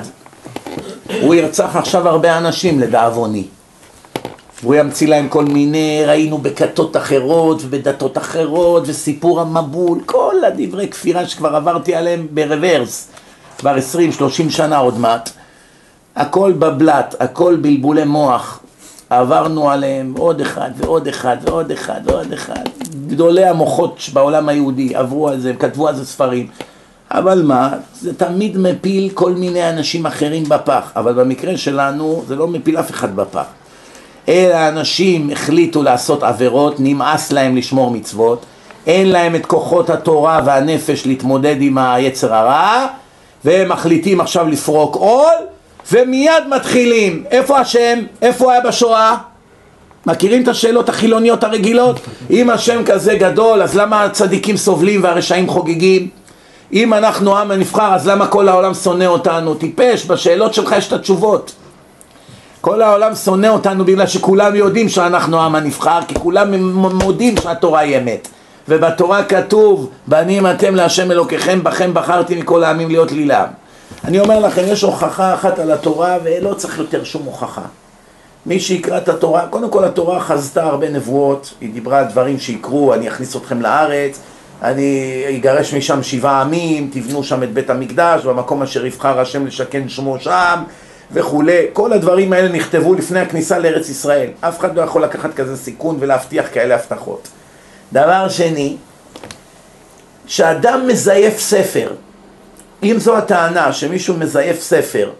הוא ירצח עכשיו הרבה אנשים לדאבוני. והוא ימציא להם כל מיני, ראינו בכתות אחרות ובדתות אחרות וסיפור המבול, כל הדברי כפירה שכבר עברתי עליהם ברוורס, כבר 20-30 שנה עוד מעט. הכל בבלת, הכל בלבולי מוח, עברנו עליהם עוד אחד ועוד אחד ועוד אחד ועוד אחד. גדולי המוחות בעולם היהודי עברו על זה, כתבו על זה ספרים. אבל מה, זה תמיד מפיל כל מיני אנשים אחרים בפח, אבל במקרה שלנו זה לא מפיל אף אחד בפח. אלא אנשים החליטו לעשות עבירות, נמאס להם לשמור מצוות, אין להם את כוחות התורה והנפש להתמודד עם היצר הרע, והם מחליטים עכשיו לפרוק עול, ומיד מתחילים. איפה השם? איפה היה בשואה? מכירים את השאלות החילוניות הרגילות? אם השם כזה גדול, אז למה הצדיקים סובלים והרשעים חוגגים? אם אנחנו עם הנבחר, אז למה כל העולם שונא אותנו? טיפש, בשאלות שלך יש את התשובות. כל העולם שונא אותנו בגלל שכולם יודעים שאנחנו העם הנבחר, כי כולם מודים שהתורה היא אמת. ובתורה כתוב, בנים אתם להשם אלוקיכם, בכם בחרתי מכל העמים להיות לי לעם. אני אומר לכם, יש הוכחה אחת על התורה ולא צריך יותר שום הוכחה. מי שיקרא את התורה, קודם כל התורה חזתה הרבה נבואות, היא דיברה על דברים שיקרו, אני אכניס אתכם לארץ, אני אגרש משם שבעה עמים, תבנו שם את בית המקדש, במקום אשר יבחר השם לשכן שמו שם, וכולי, כל הדברים האלה נכתבו לפני הכניסה לארץ ישראל. אף אחד לא יכול לקחת כזה סיכון ולהבטיח כאלה הבטחות. דבר שני, שאדם מזייף ספר, אם זו הטענה שמישהו מזייף ספר,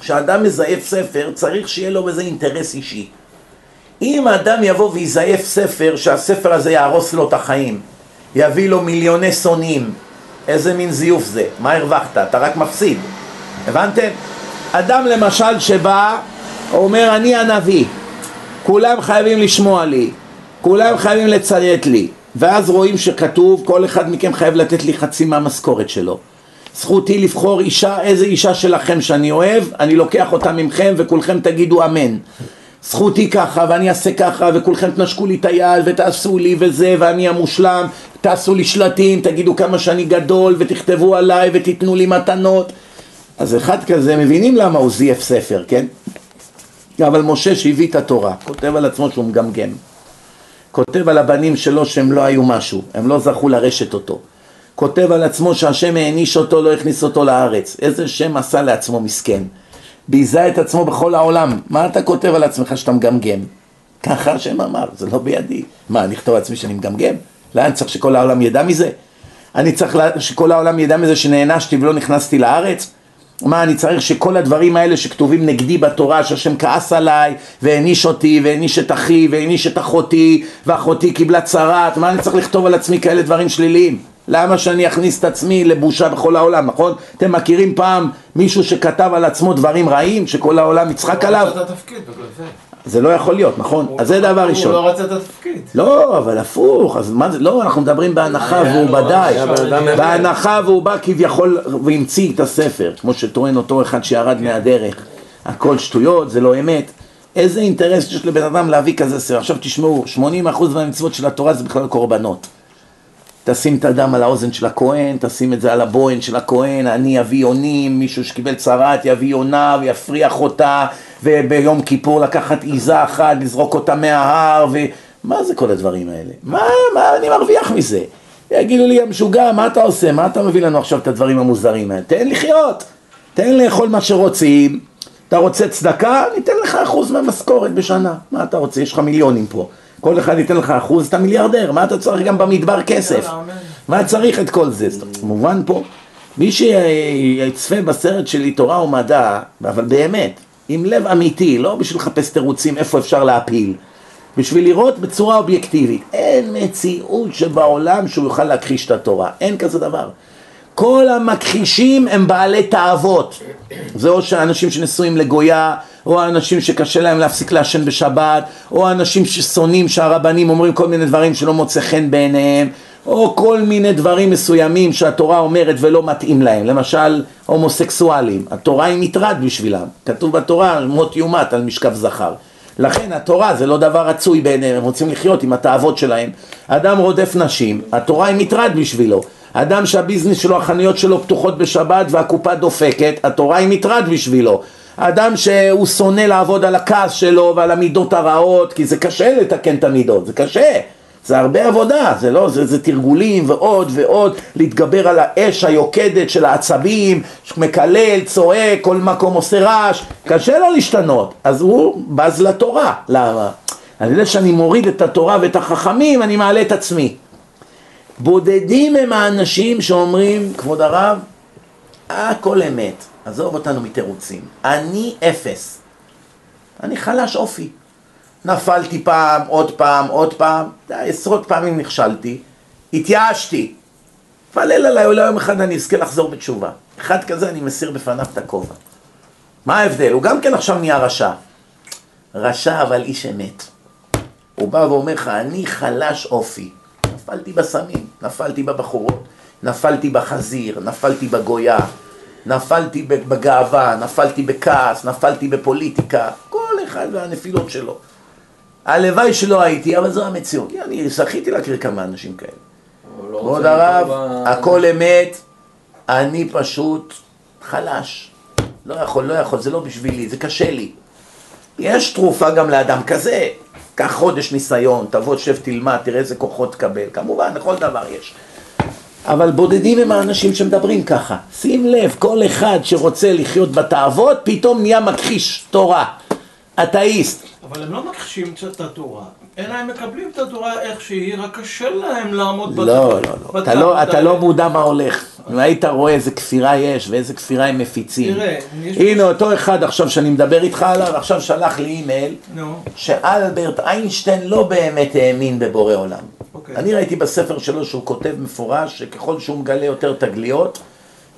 כשאדם מזייף ספר צריך שיהיה לו בזה אינטרס אישי. אם האדם יבוא ויזייף ספר, שהספר הזה יהרוס לו את החיים, יביא לו מיליוני שונאים, איזה מין זיוף זה? מה הרווחת? אתה רק מפסיד. הבנתם? אדם למשל שבא, אומר אני הנביא, כולם חייבים לשמוע לי, כולם חייבים לציית לי, ואז רואים שכתוב כל אחד מכם חייב לתת לי חצי מהמשכורת שלו. זכותי לבחור אישה, איזה אישה שלכם שאני אוהב, אני לוקח אותה ממכם וכולכם תגידו אמן. זכותי ככה ואני אעשה ככה וכולכם תנשקו לי את היד ותעשו לי וזה ואני המושלם תעשו לי שלטים, תגידו כמה שאני גדול ותכתבו עליי ותיתנו לי מתנות אז אחד כזה מבינים למה הוא זייף ספר, כן? אבל משה שהביא את התורה, כותב על עצמו שהוא מגמגם כותב על הבנים שלו שהם לא היו משהו, הם לא זכו לרשת אותו כותב על עצמו שהשם העניש אותו, לא הכניס אותו לארץ איזה שם עשה לעצמו מסכן ביזה את עצמו בכל העולם. מה אתה כותב על עצמך שאתה מגמגם? ככה השם אמר, זה לא בידי. מה, אני אכתוב לעצמי שאני מגמגם? לאן צריך שכל העולם ידע מזה? אני צריך שכל העולם ידע מזה שנענשתי ולא נכנסתי לארץ? מה, אני צריך שכל הדברים האלה שכתובים נגדי בתורה, שהשם כעס עליי, והעניש אותי, והעניש את אחי, והעניש את אחותי, ואחותי קיבלה צרת, מה אני צריך לכתוב על עצמי כאלה דברים שליליים? למה שאני אכניס את עצמי לבושה בכל העולם, נכון? אתם מכירים פעם מישהו שכתב על עצמו דברים רעים, שכל העולם יצחק עליו? לא זה. לא יכול להיות, נכון? אז זה דבר ראשון. הוא לא רצה את התפקיד. לא, אבל הפוך, אז מה זה, לא, אנחנו מדברים בהנחה והוא עכשיו- בהנחה והוא בא כביכול והמציא את הספר, כמו שטוען אותו אחד שירד מהדרך, הכל שטויות, זה לא אמת. איזה אינטרס יש לבן אדם להביא כזה ספר? עכשיו תשמעו, 80% מהמצוות של התורה זה בכלל קורבנות. תשים את הדם על האוזן של הכהן, תשים את זה על הבוהן של הכהן, אני אביא אונים, מישהו שקיבל צרת יביא יונה ויפריח אותה, וביום כיפור לקחת עיזה אחת, לזרוק אותה מההר, ומה זה כל הדברים האלה? מה, מה אני מרוויח מזה? יגידו לי, המשוגע, מה אתה עושה? מה אתה מביא לנו עכשיו את הדברים המוזרים האלה? תן לחיות, תן לאכול מה שרוצים, אתה רוצה צדקה? ניתן לך אחוז מהמשכורת בשנה. מה אתה רוצה? יש לך מיליונים פה. כל אחד ייתן לך אחוז, אתה מיליארדר, מה אתה צריך גם במדבר כסף? מה צריך את כל זה? כמובן פה, מי שיצפה בסרט שלי תורה ומדע, אבל באמת, עם לב אמיתי, לא בשביל לחפש תירוצים איפה אפשר להפיל, בשביל לראות בצורה אובייקטיבית, אין מציאות שבעולם שהוא יוכל להכחיש את התורה, אין כזה דבר. כל המכחישים הם בעלי תאוות. זה או שאנשים שנשואים לגויה, או האנשים שקשה להם להפסיק לעשן בשבת, או האנשים ששונאים שהרבנים אומרים כל מיני דברים שלא מוצא חן בעיניהם, או כל מיני דברים מסוימים שהתורה אומרת ולא מתאים להם. למשל, הומוסקסואלים, התורה היא מטרד בשבילם. כתוב בתורה, מות יומת על משכב זכר. לכן התורה זה לא דבר רצוי בעיניהם, הם רוצים לחיות עם התאוות שלהם. אדם רודף נשים, התורה היא מטרד בשבילו. אדם שהביזנס שלו, החנויות שלו פתוחות בשבת והקופה דופקת, התורה היא מטרד בשבילו. אדם שהוא שונא לעבוד על הכעס שלו ועל המידות הרעות, כי זה קשה לתקן את המידות, זה קשה. זה הרבה עבודה, זה לא, זה, זה תרגולים ועוד ועוד, להתגבר על האש היוקדת של העצבים, מקלל, צועק, כל מקום עושה רעש, קשה לו להשתנות, אז הוא בז לתורה, למה? על ידי שאני מוריד את התורה ואת החכמים, אני מעלה את עצמי. בודדים הם האנשים שאומרים, כבוד הרב, הכל אמת, עזוב אותנו מתירוצים, אני אפס, אני חלש אופי. נפלתי פעם, עוד פעם, עוד פעם, עשרות פעמים נכשלתי, התייאשתי. פלל עליי, אולי יום אחד אני אזכה לחזור בתשובה. אחד כזה אני מסיר בפניו את הכובע. מה ההבדל? הוא גם כן עכשיו נהיה רשע. רשע אבל איש אמת. הוא בא ואומר לך, אני חלש אופי. נפלתי בסמים, נפלתי בבחורות, נפלתי בחזיר, נפלתי בגויה, נפלתי בגאווה, נפלתי בכעס, נפלתי בפוליטיקה, כל אחד והנפילות שלו. הלוואי שלא הייתי, אבל זו המציאות. אני זכיתי להכיר כמה אנשים כאלה. לא כבוד רוצה הרב, ב- הכל אמת, אני פשוט חלש. לא יכול, לא יכול, זה לא בשבילי, זה קשה לי. יש תרופה גם לאדם כזה. קח חודש ניסיון, תבוא, שב, תלמד, תראה איזה כוחות תקבל. כמובן, לכל דבר יש. אבל בודדים הם האנשים שמדברים ככה. שים לב, כל אחד שרוצה לחיות בתאוות, פתאום נהיה מכחיש תורה. אתאיסט. אבל הם לא מכחישים את התורה, אלא הם מקבלים את התורה איך שהיא, רק קשה להם לעמוד לא, לא, לא. אתה לא, אתה לא מודע מה הולך. אם היית רואה איזה כפירה יש ואיזה כפירה הם מפיצים. תראה, הנה אותו אחד עכשיו שאני מדבר איתך עליו, עכשיו שלח לי אימייל, נו, שאלברט איינשטיין לא באמת האמין בבורא עולם. אוקיי. אני ראיתי בספר שלו שהוא כותב מפורש שככל שהוא מגלה יותר תגליות,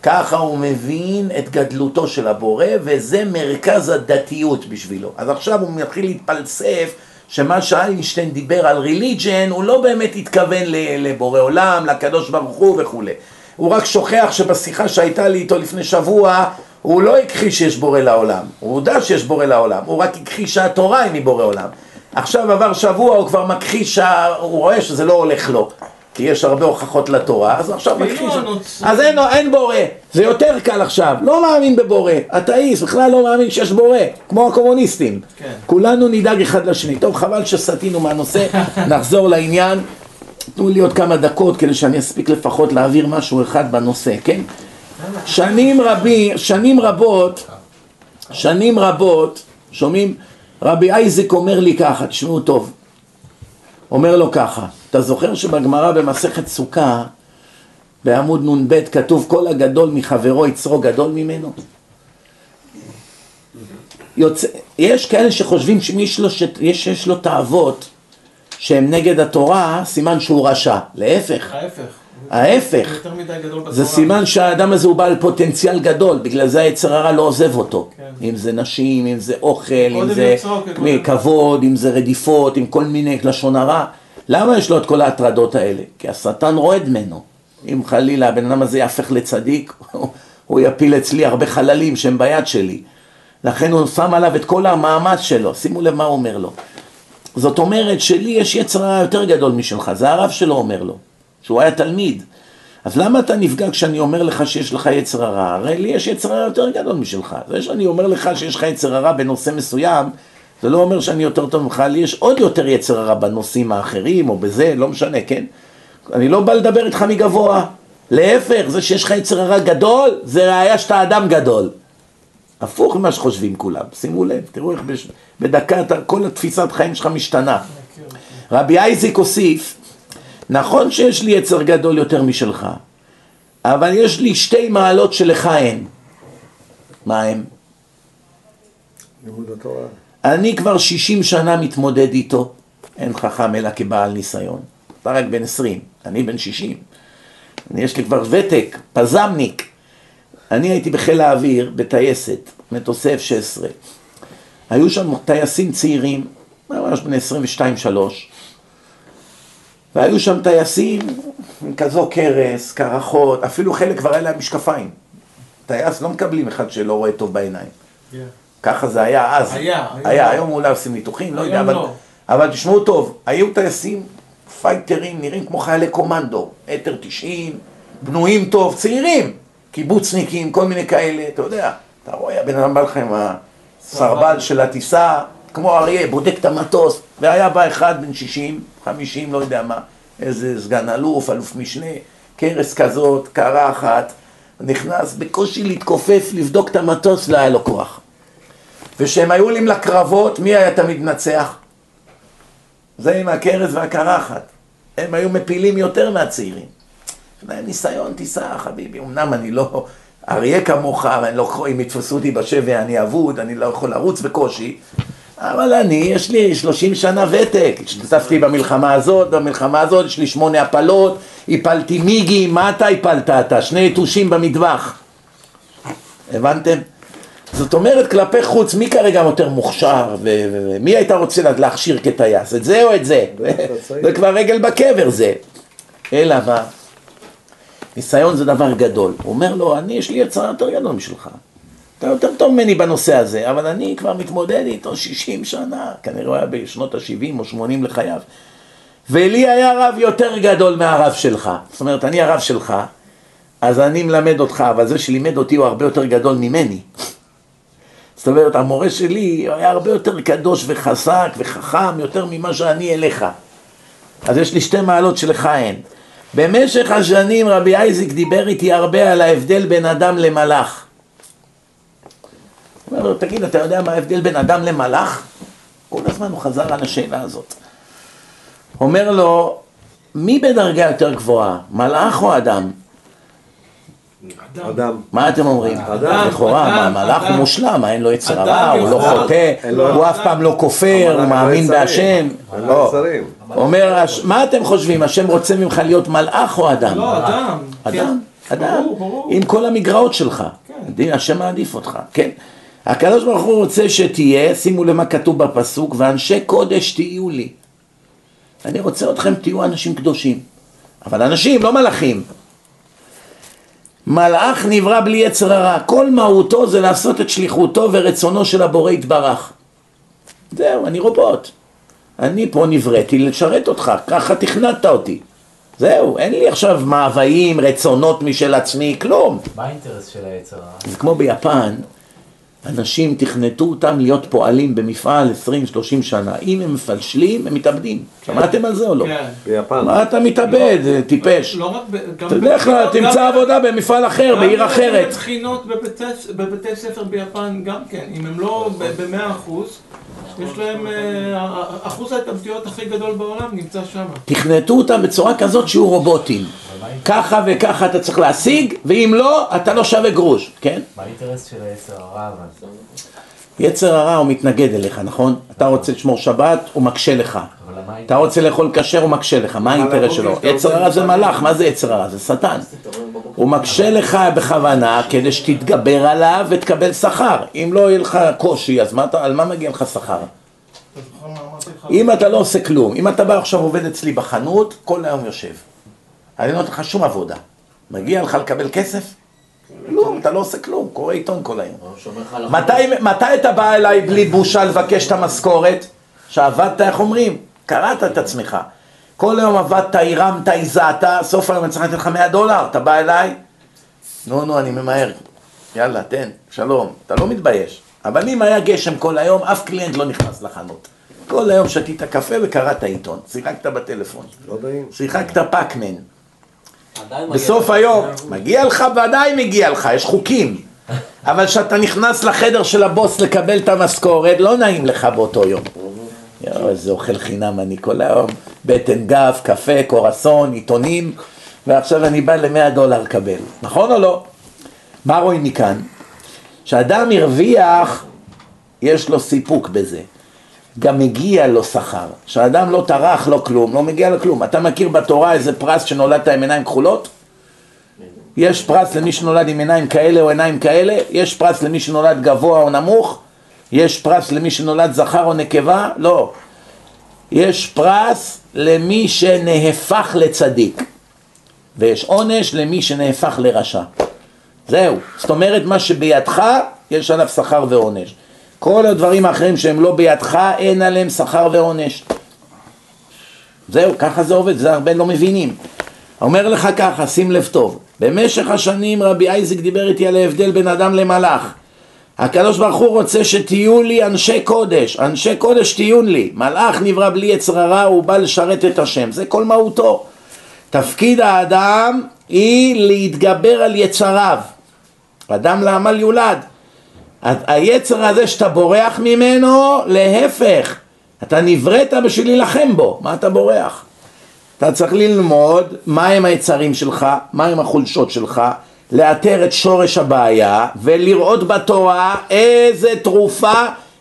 ככה הוא מבין את גדלותו של הבורא, וזה מרכז הדתיות בשבילו. אז עכשיו הוא מתחיל להתפלסף שמה שאיינשטיין דיבר על ריליג'ן, הוא לא באמת התכוון לבורא עולם, לקדוש ברוך הוא וכולי. הוא רק שוכח שבשיחה שהייתה לי איתו לפני שבוע, הוא לא הכחיש שיש בורא לעולם. הוא הודע שיש בורא לעולם, הוא רק הכחיש שהתורה היא מבורא עולם. עכשיו עבר שבוע, הוא כבר מכחיש, הוא רואה שזה לא הולך לו. כי יש הרבה הוכחות לתורה, אז עכשיו מכחיש. הנוצרים- אז אין, אין בורא, זה יותר קל עכשיו, לא מאמין בבורא, אתאיסט, בכלל לא מאמין שיש בורא, כמו הקומוניסטים. כן. כולנו נדאג אחד לשני. טוב, חבל שסטינו מהנושא, [LAUGHS] נחזור לעניין. תנו לי עוד כמה דקות כדי שאני אספיק לפחות להעביר משהו אחד בנושא, כן? שנים רבים, שנים רבות, שנים רבות, שומעים? רבי אייזק אומר לי ככה, תשמעו טוב, אומר לו ככה, אתה זוכר שבגמרא במסכת סוכה, בעמוד נ"ב כתוב כל הגדול מחברו יצרו גדול ממנו? יוצא, יש כאלה שחושבים שמי שיש לו, תאוות שהם נגד התורה, סימן שהוא רשע. להפך, ההפך. ההפך. זה סימן שהאדם הזה הוא בעל פוטנציאל גדול, בגלל זה היצר הרע לא עוזב אותו. כן. אם זה נשים, אם זה אוכל, אם זה קודם. כבוד, אם זה רדיפות, עם כל מיני לשון הרע. למה יש לו את כל ההטרדות האלה? כי השטן רועד ממנו. אם חלילה הבן אדם הזה יהפך לצדיק, [LAUGHS] הוא יפיל אצלי הרבה חללים שהם ביד שלי. לכן הוא שם עליו את כל המאמץ שלו. שימו לב מה הוא אומר לו. זאת אומרת שלי יש יצר הרע יותר גדול משלך, זה הרב שלו אומר לו, שהוא היה תלמיד. אז למה אתה נפגע כשאני אומר לך שיש לך יצר הרע? הרי לי יש יצר הרע יותר גדול משלך. זה שאני אומר לך שיש לך יצר הרע בנושא מסוים, זה לא אומר שאני יותר טוב ממך, לי יש עוד יותר יצר הרע בנושאים האחרים או בזה, לא משנה, כן? אני לא בא לדבר איתך מגבוה. להפך, זה שיש לך יצר הרע גדול, זה ראיה שאתה אדם גדול. הפוך ממה שחושבים כולם, שימו לב, תראו איך בש... בדקה אתה, כל התפיסת חיים שלך משתנה. רבי אייזיק הוסיף, נכון שיש לי יצר גדול יותר משלך, אבל יש לי שתי מעלות שלך אין. מה הם? אני כבר 60 שנה מתמודד איתו, אין חכם אלא כבעל ניסיון. אתה רק בן 20, אני בן 60. אני, יש לי כבר ותק, פזמניק. אני הייתי בחיל האוויר, בטייסת, מטוסי F-16. היו שם טייסים צעירים, ממש בני 22-3, והיו שם טייסים עם כזו קרס, קרחות, אפילו חלק כבר היה להם משקפיים. טייס לא מקבלים אחד שלא רואה טוב בעיניים. כן. ככה זה היה אז. היה, היה, לא. היום אולי עושים ניתוחים, לא יודע, אבל, לא. אבל תשמעו טוב, היו טייסים פייטרים, נראים כמו חיילי קומנדו, מטר תשעים, בנויים טוב, צעירים, קיבוצניקים, כל מיני כאלה, אתה יודע, אתה רואה, הבן אדם בא לך עם הסרבל של הטיסה, כמו אריה, בודק את המטוס, והיה בא אחד בן 60, 50, לא יודע מה, איזה סגן אלוף, אלוף משנה, קרס כזאת, קרחת, נכנס בקושי להתכופף, לבדוק את המטוס, לא היה לו כוח. וכשהם היו עולים לקרבות, מי היה תמיד מנצח? זה עם הכרס והקרחת. הם היו מפילים יותר מהצעירים. יש להם ניסיון טיסה, חביבי. אמנם אני לא אריה כמוך, ואני לא, אם יתפסו אותי בשבי אני אבוד, אני לא יכול לרוץ בקושי, אבל אני, יש לי 30 שנה ותק. השתתפתי במלחמה הזאת, במלחמה הזאת יש לי שמונה הפלות, הפלתי מיגי, מה אתה הפלת אתה? שני יתושים במטווח. הבנתם? זאת אומרת, כלפי חוץ, מי כרגע יותר מוכשר, ומי היית רוצה לה- להכשיר כטייס? את זה או את זה? זה כבר רגל בקבר זה. אלא מה? ניסיון זה דבר גדול. הוא אומר לו, אני, יש לי יצר יותר גדול משלך. אתה יותר טוב ממני בנושא הזה, אבל אני כבר מתמודד איתו 60 שנה, כנראה הוא היה בשנות ה-70 או 80 לחייו. ולי היה רב יותר גדול מהרב שלך. זאת אומרת, אני הרב שלך, אז אני מלמד אותך, אבל זה שלימד אותי הוא הרבה יותר גדול ממני. [LAUGHS] זאת אומרת, המורה שלי היה הרבה יותר קדוש וחזק וחכם יותר ממה שאני אליך. אז יש לי שתי מעלות שלך אין. במשך השנים רבי אייזיק דיבר איתי הרבה על ההבדל בין אדם למלאך. הוא אומר לו, תגיד, אתה יודע מה ההבדל בין אדם למלאך? כל הזמן הוא חזר על השאלה הזאת. אומר לו, מי בדרגה יותר גבוהה, מלאך או אדם? אדם. אדם. מה אתם אומרים? אדם, לכאורה, אדם, מה, מלאך אדם. הוא מושלם, אין לו יצר הרע, הוא לא. חוטא, הוא אף פעם לא כופר, הוא המלאך מאמין לא. בהשם. לא. אומר, מה אתם חושבים, השם רוצה ממך להיות מלאך או אדם? לא, אדם. אדם, כן. אדם. עם כל המגרעות שלך. כן. השם מעדיף אותך, כן. הקדוש ברוך הוא רוצה שתהיה, שימו למה כתוב בפסוק, ואנשי קודש תהיו לי. אני רוצה אתכם תהיו אנשים קדושים. אבל אנשים, לא מלאכים. מלאך נברא בלי יצר הרע, כל מהותו זה לעשות את שליחותו ורצונו של הבורא יתברך. זהו, אני רובוט. אני פה נבראתי לשרת אותך, ככה תכננת אותי. זהו, אין לי עכשיו מאוויים, רצונות משל עצמי, כלום. מה האינטרס של היצר הרע? זה כמו ביפן, אנשים תכנתו אותם להיות פועלים במפעל 20-30 שנה. אם הם מפשלים, הם מתאבדים. שמעתם על זה או לא? כן. ביפן. מה אתה מתאבד, טיפש? לא רק ב... גם תלך, לה, גם- תמצא גם- עבודה במפעל אחר, גם בעיר אחרת. בבחינות בבתי- בבתי ספר ביפן גם כן, אם הם לא במאה אחוז, יש להם, אה, אחוז ההתאבדויות הכי גדול בעולם נמצא שם. תכנתו אותם בצורה כזאת שיהיו רובוטים. ככה וככה אתה צריך להשיג, ואם לא, אתה לא שווה גרוש, כן? מה האינטרס של היצר הרע אבל? יצר הרע הוא מתנגד אליך, נכון? אתה רוצה לשמור שבת, הוא מקשה לך. אתה רוצה לאכול כשר, הוא מקשה לך. מה האינטרס שלו? יצר הרע זה מלאך, מה זה יצר הרע? זה שטן. הוא מקשה לך בכוונה כדי שתתגבר עליו ותקבל שכר. אם לא יהיה לך קושי, אז מה על מה מגיע לך שכר? אם אתה לא עושה כלום, אם אתה בא עכשיו עובד אצלי בחנות, כל היום יושב. אני לא נותן לך שום עבודה. מגיע לך לקבל כסף? כלום, אתה לא עושה כלום, קורא עיתון כל היום. מתי, מתי אתה בא אליי בלי בושה לבקש את המשכורת? שעבדת, איך אומרים? קראת את עצמך. כל היום עבדת, הרמת, הזעת, סוף היום אני צריך לתת לך 100 דולר, אתה בא אליי? נו, נו, אני ממהר. יאללה, תן, שלום. אתה לא מתבייש. אבל אם היה גשם כל היום, אף קליינט לא נכנס לחנות. כל היום שתית קפה וקראת עיתון. שיחקת בטלפון. לא. שיחקת פאקמן. בסוף היום, מגיע לך, ודאי מגיע לך, יש חוקים. [LAUGHS] אבל כשאתה נכנס לחדר של הבוס לקבל את המשכורת, לא נעים לך באותו יום. יואו, איזה אוכל חינם אני כל היום, בטן גף, קפה, קורסון, עיתונים, ועכשיו אני בא למאה דולר לקבל. נכון או לא? מה רואים מכאן? כשאדם הרוויח, יש לו סיפוק בזה. גם מגיע לו שכר. כשאדם לא טרח, לא כלום, לא מגיע לו כלום. אתה מכיר בתורה איזה פרס שנולדת עם עיניים כחולות? יש פרס למי שנולד עם עיניים כאלה או עיניים כאלה, יש פרס למי שנולד גבוה או נמוך, יש פרס למי שנולד זכר או נקבה, לא. יש פרס למי שנהפך לצדיק, ויש עונש למי שנהפך לרשע. זהו. זאת אומרת, מה שבידך, יש עליו שכר ועונש. כל הדברים האחרים שהם לא בידך, אין עליהם שכר ועונש. זהו, ככה זה עובד, זה הרבה לא מבינים. אומר לך ככה, שים לב טוב, במשך השנים רבי אייזיק דיבר איתי על ההבדל בין אדם למלאך. הקדוש ברוך הוא רוצה שתהיו לי אנשי קודש, אנשי קודש תהיו לי. מלאך נברא בלי יצר הרע, הוא בא לשרת את השם, זה כל מהותו. תפקיד האדם היא להתגבר על יצריו. אדם לעמל יולד. היצר הזה שאתה בורח ממנו, להפך, אתה נבראת בשביל להילחם בו, מה אתה בורח? אתה צריך ללמוד מהם היצרים שלך, מהם החולשות שלך, לאתר את שורש הבעיה ולראות בתורה איזה תרופה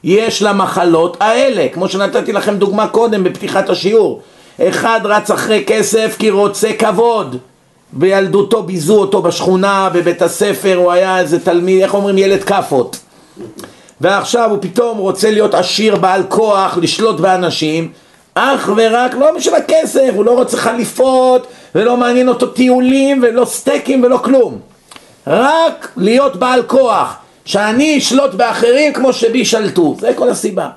יש למחלות האלה, כמו שנתתי לכם דוגמה קודם בפתיחת השיעור. אחד רץ אחרי כסף כי רוצה כבוד. בילדותו ביזו אותו בשכונה, בבית הספר, הוא היה איזה תלמיד, איך אומרים, ילד כאפות. ועכשיו הוא פתאום רוצה להיות עשיר, בעל כוח, לשלוט באנשים, אך ורק לא בשביל הכסף, הוא לא רוצה חליפות, ולא מעניין אותו טיולים, ולא סטייקים ולא כלום. רק להיות בעל כוח, שאני אשלוט באחרים כמו שבי שלטו, זה כל הסיבה.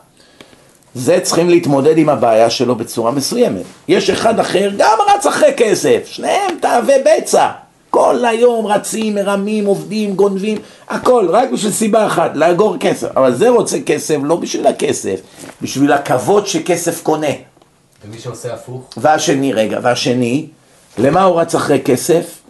זה צריכים להתמודד עם הבעיה שלו בצורה מסוימת. יש אחד אחר, גם רץ אחרי כסף, שניהם תאווה בצע. כל היום רצים, מרמים, עובדים, גונבים, הכל, רק בשביל סיבה אחת, לאגור כסף. אבל זה רוצה כסף לא בשביל הכסף, בשביל הכבוד שכסף קונה. ומי שעושה הפוך? והשני, רגע, והשני, למה הוא רץ אחרי כסף?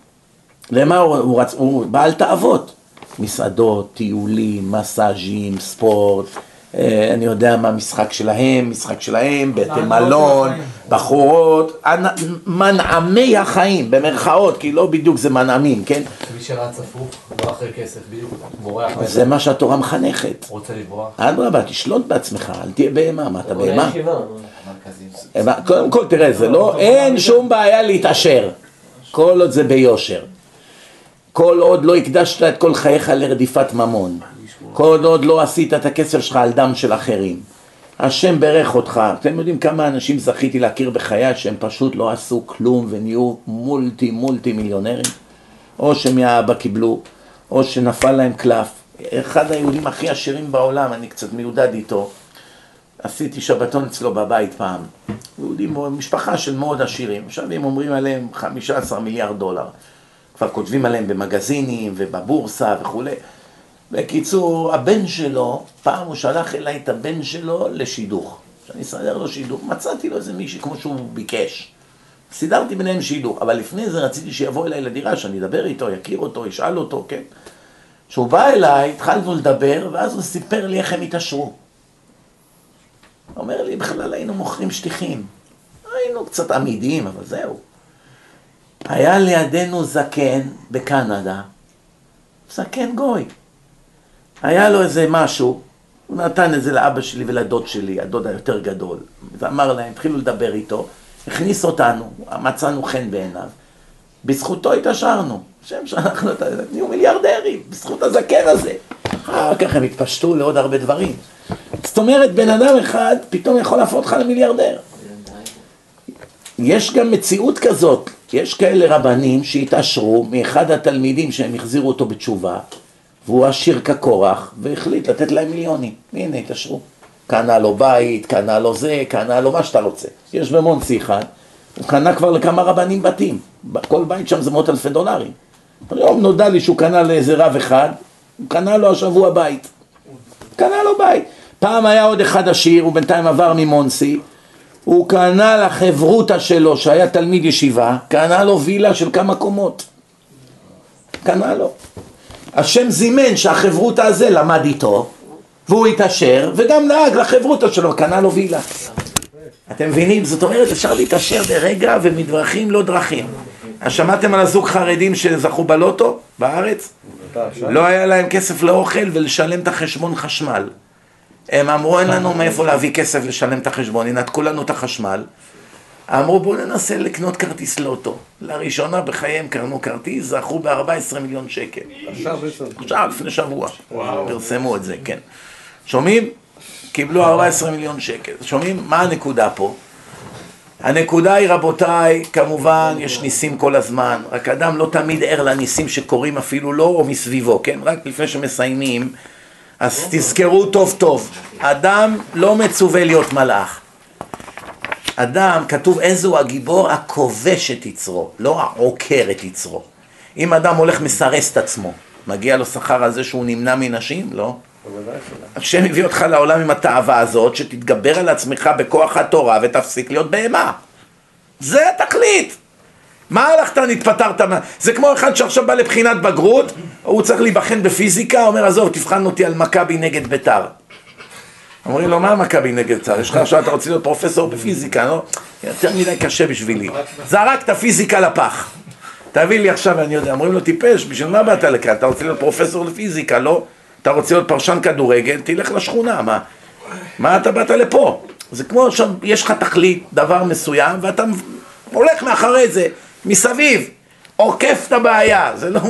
למה הוא, הוא רץ? הוא בעל תאוות. מסעדות, טיולים, מסאז'ים, ספורט, אה, אני יודע מה המשחק שלהם, משחק שלהם, בתי הנאות מלון. בחורות, מנעמי החיים, במרכאות, כי לא בדיוק זה מנעמים, כן? מי שרץ הפוך, לא אחרי כסף, בדיוק, בורח, זה מה שהתורה מחנכת. רוצה לברוח. אדרבה, תשלוט בעצמך, אל תהיה בהמה, מה אתה בהמה? הבנ- קודם כל תראה, זה לא, אין שום בעיה להתעשר, כל עוד זה ביושר. כל עוד לא הקדשת את כל חייך לרדיפת ממון. כל עוד לא עשית את הכסף שלך על דם של אחרים. השם ברך אותך. אתם יודעים כמה אנשים זכיתי להכיר בחיי שהם פשוט לא עשו כלום ונהיו מולטי מולטי מיליונרים? או שמהאבא קיבלו, או שנפל להם קלף. אחד היהודים הכי עשירים בעולם, אני קצת מיודד איתו. עשיתי שבתון אצלו בבית פעם. יהודים, משפחה של מאוד עשירים. עכשיו הם אומרים עליהם 15 מיליארד דולר. כבר כותבים עליהם במגזינים ובבורסה וכולי. בקיצור, הבן שלו, פעם הוא שלח אליי את הבן שלו לשידוך. שאני אסדר לו שידוך. מצאתי לו איזה מישהי כמו שהוא ביקש. סידרתי ביניהם שידוך, אבל לפני זה רציתי שיבוא אליי לדירה, שאני אדבר איתו, יכיר אותו, ישאל אותו, כן? כשהוא בא אליי, התחלנו לדבר, ואז הוא סיפר לי איך הם התעשרו. הוא אומר לי, בכלל היינו מוכרים שטיחים. היינו קצת עמידים, אבל זהו. היה לידינו זקן בקנדה, זקן גוי. היה לו איזה משהו, הוא נתן את זה לאבא שלי ולדוד שלי, הדוד היותר גדול. ואמר להם, התחילו לדבר איתו, הכניס אותנו, מצאנו חן בעיניו. בזכותו התעשרנו. שם שאנחנו נהיו מיליארדרים, בזכות הזקן הזה. אחר כך הם התפשטו לעוד הרבה דברים. זאת אומרת, בן אדם אחד פתאום יכול להפוך אותך למיליארדר. יש גם מציאות כזאת, יש כאלה רבנים שהתעשרו מאחד התלמידים שהם החזירו אותו בתשובה, והוא עשיר כקורח, והחליט לתת להם מיליונים. הנה, התעשרו. קנה לו בית, קנה לו זה, קנה לו מה שאתה רוצה. יש במונסי אחד, הוא קנה כבר לכמה רבנים בתים. כל בית שם זה מאות אלפי דולרים. היום נודע לי שהוא קנה לאיזה רב אחד, הוא קנה לו השבוע בית. קנה לו בית. פעם היה עוד אחד עשיר, הוא בינתיים עבר ממונסי, הוא קנה לחברותא שלו, שהיה תלמיד ישיבה, קנה לו וילה של כמה קומות. קנה לו. השם זימן שהחברותא הזה למד איתו, והוא התעשר, וגם נהג לחברותא שלו, קנה לו וילה. אתם מבינים? זאת אומרת, אפשר להתעשר ברגע ומדרכים לא דרכים. אז שמעתם על הזוג חרדים שזכו בלוטו בארץ? לא היה להם כסף לאוכל ולשלם את החשבון חשמל. הם אמרו, אין לנו מאיפה להביא כסף לשלם את החשבון, ינתקו לנו את החשמל. אמרו, בואו ננסה לקנות כרטיס לוטו. לראשונה בחייהם קרנו כרטיס, זכו ב-14 מיליון שקל. עכשיו לפני שבוע. פרסמו את זה, כן. שומעים? קיבלו 14 מיליון שקל. שומעים? מה הנקודה פה? הנקודה היא, רבותיי, כמובן, יש ניסים כל הזמן, רק אדם לא תמיד ער לניסים שקורים אפילו לו או מסביבו, כן? רק לפני שמסיימים, אז תזכרו טוב טוב, אדם לא מצווה להיות מלאך. אדם, כתוב איזהו הגיבור הכובש את יצרו, לא העוקר את יצרו. אם אדם הולך מסרס את עצמו, מגיע לו שכר על זה שהוא נמנע מנשים? לא. השם הביא אותך לעולם עם התאווה הזאת, שתתגבר על עצמך בכוח התורה ותפסיק להיות בהמה. זה התכלית. מה הלכת, נתפטרת? זה כמו אחד שעכשיו בא לבחינת בגרות, הוא צריך להיבחן בפיזיקה, אומר, עזוב, תבחן אותי על מכבי נגד ביתר. אומרים לו, מה מכבי נגד ביתר? יש לך עכשיו, אתה רוצה להיות פרופסור בפיזיקה, לא? יותר מדי קשה בשבילי. זרק את הפיזיקה לפח. תביא לי עכשיו, אני יודע, אומרים לו, טיפש, בשביל מה באת לכאן? אתה רוצה להיות פרופסור לפיזיקה, לא? אתה רוצה להיות פרשן כדורגל, תלך לשכונה, מה? מה אתה באת לפה? זה כמו עכשיו, יש לך תכלית, דבר מסוים, ואתה הולך מאחורי זה, מסביב, עוקף את הבעיה, זה לא...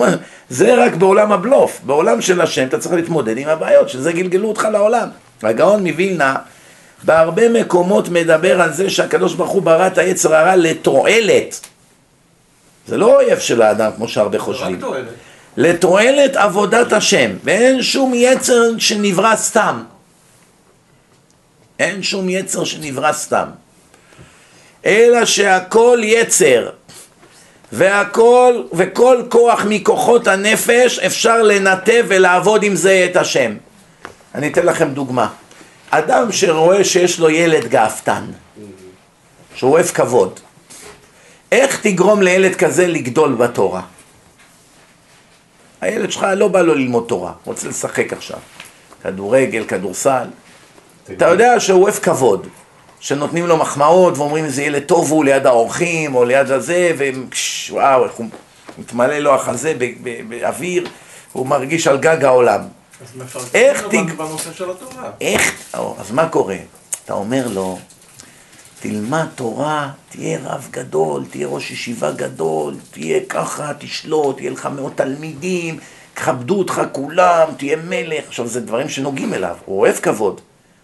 זה רק בעולם הבלוף, בעולם של השם אתה צריך להתמודד עם הבעיות, שזה גלגלו אותך לעולם. הגאון מווילנה בהרבה מקומות מדבר על זה שהקדוש ברוך הוא ברא את היצר הרע לתועלת. זה לא אויב של האדם כמו שהרבה חושבים. תועלת. לתועלת עבודת השם, ואין שום יצר שנברא סתם. אין שום יצר שנברא סתם. אלא שהכל יצר, והכל, וכל כוח מכוחות הנפש אפשר לנתב ולעבוד עם זה את השם. אני אתן לכם דוגמה. אדם שרואה שיש לו ילד גאוותן, שהוא אוהב כבוד, איך תגרום לילד כזה לגדול בתורה? הילד שלך לא בא לו ללמוד תורה, רוצה לשחק עכשיו. כדורגל, כדורסל. אתה יודע שהוא אוהב כבוד, שנותנים לו מחמאות ואומרים איזה ילד טוב הוא ליד האורחים או ליד הזה, ווואו, איך הוא מתמלא לו החזה באוויר, הוא מרגיש על גג העולם. איך תג-. איך, אז מה קורה? אתה אומר לו, תלמד תורה, תהיה רב גדול, תהיה ראש ישיבה גדול, תהיה ככה, תשלוט, תהיה לך מאות תלמידים, יכבדו אותך כולם, תהיה מלך. עכשיו, זה דברים שנוגעים אליו, הוא אוהב כבוד.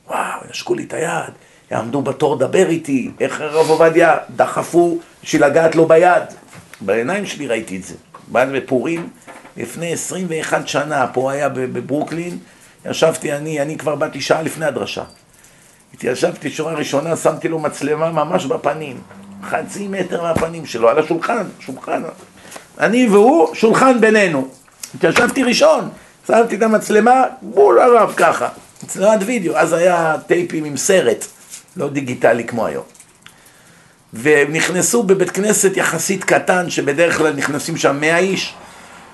וואו, ינשקו לי את היד, יעמדו בתור לדבר איתי, איך הרב עובדיה דחפו בשביל לגעת לו ביד. בעיניים שלי ראיתי את זה. באנו בפורים לפני 21 שנה, פה היה בברוקלין, ישבתי אני, אני כבר באתי שעה לפני הדרשה. התיישבתי שורה ראשונה, שמתי לו מצלמה ממש בפנים, חצי מטר מהפנים שלו, על השולחן, שולחן. אני והוא, שולחן בינינו. התיישבתי ראשון, שמתי את המצלמה, בול הרב ככה. מצלמת וידאו, אז היה טייפים עם סרט, לא דיגיטלי כמו היום. והם נכנסו בבית כנסת יחסית קטן, שבדרך כלל נכנסים שם 100 איש,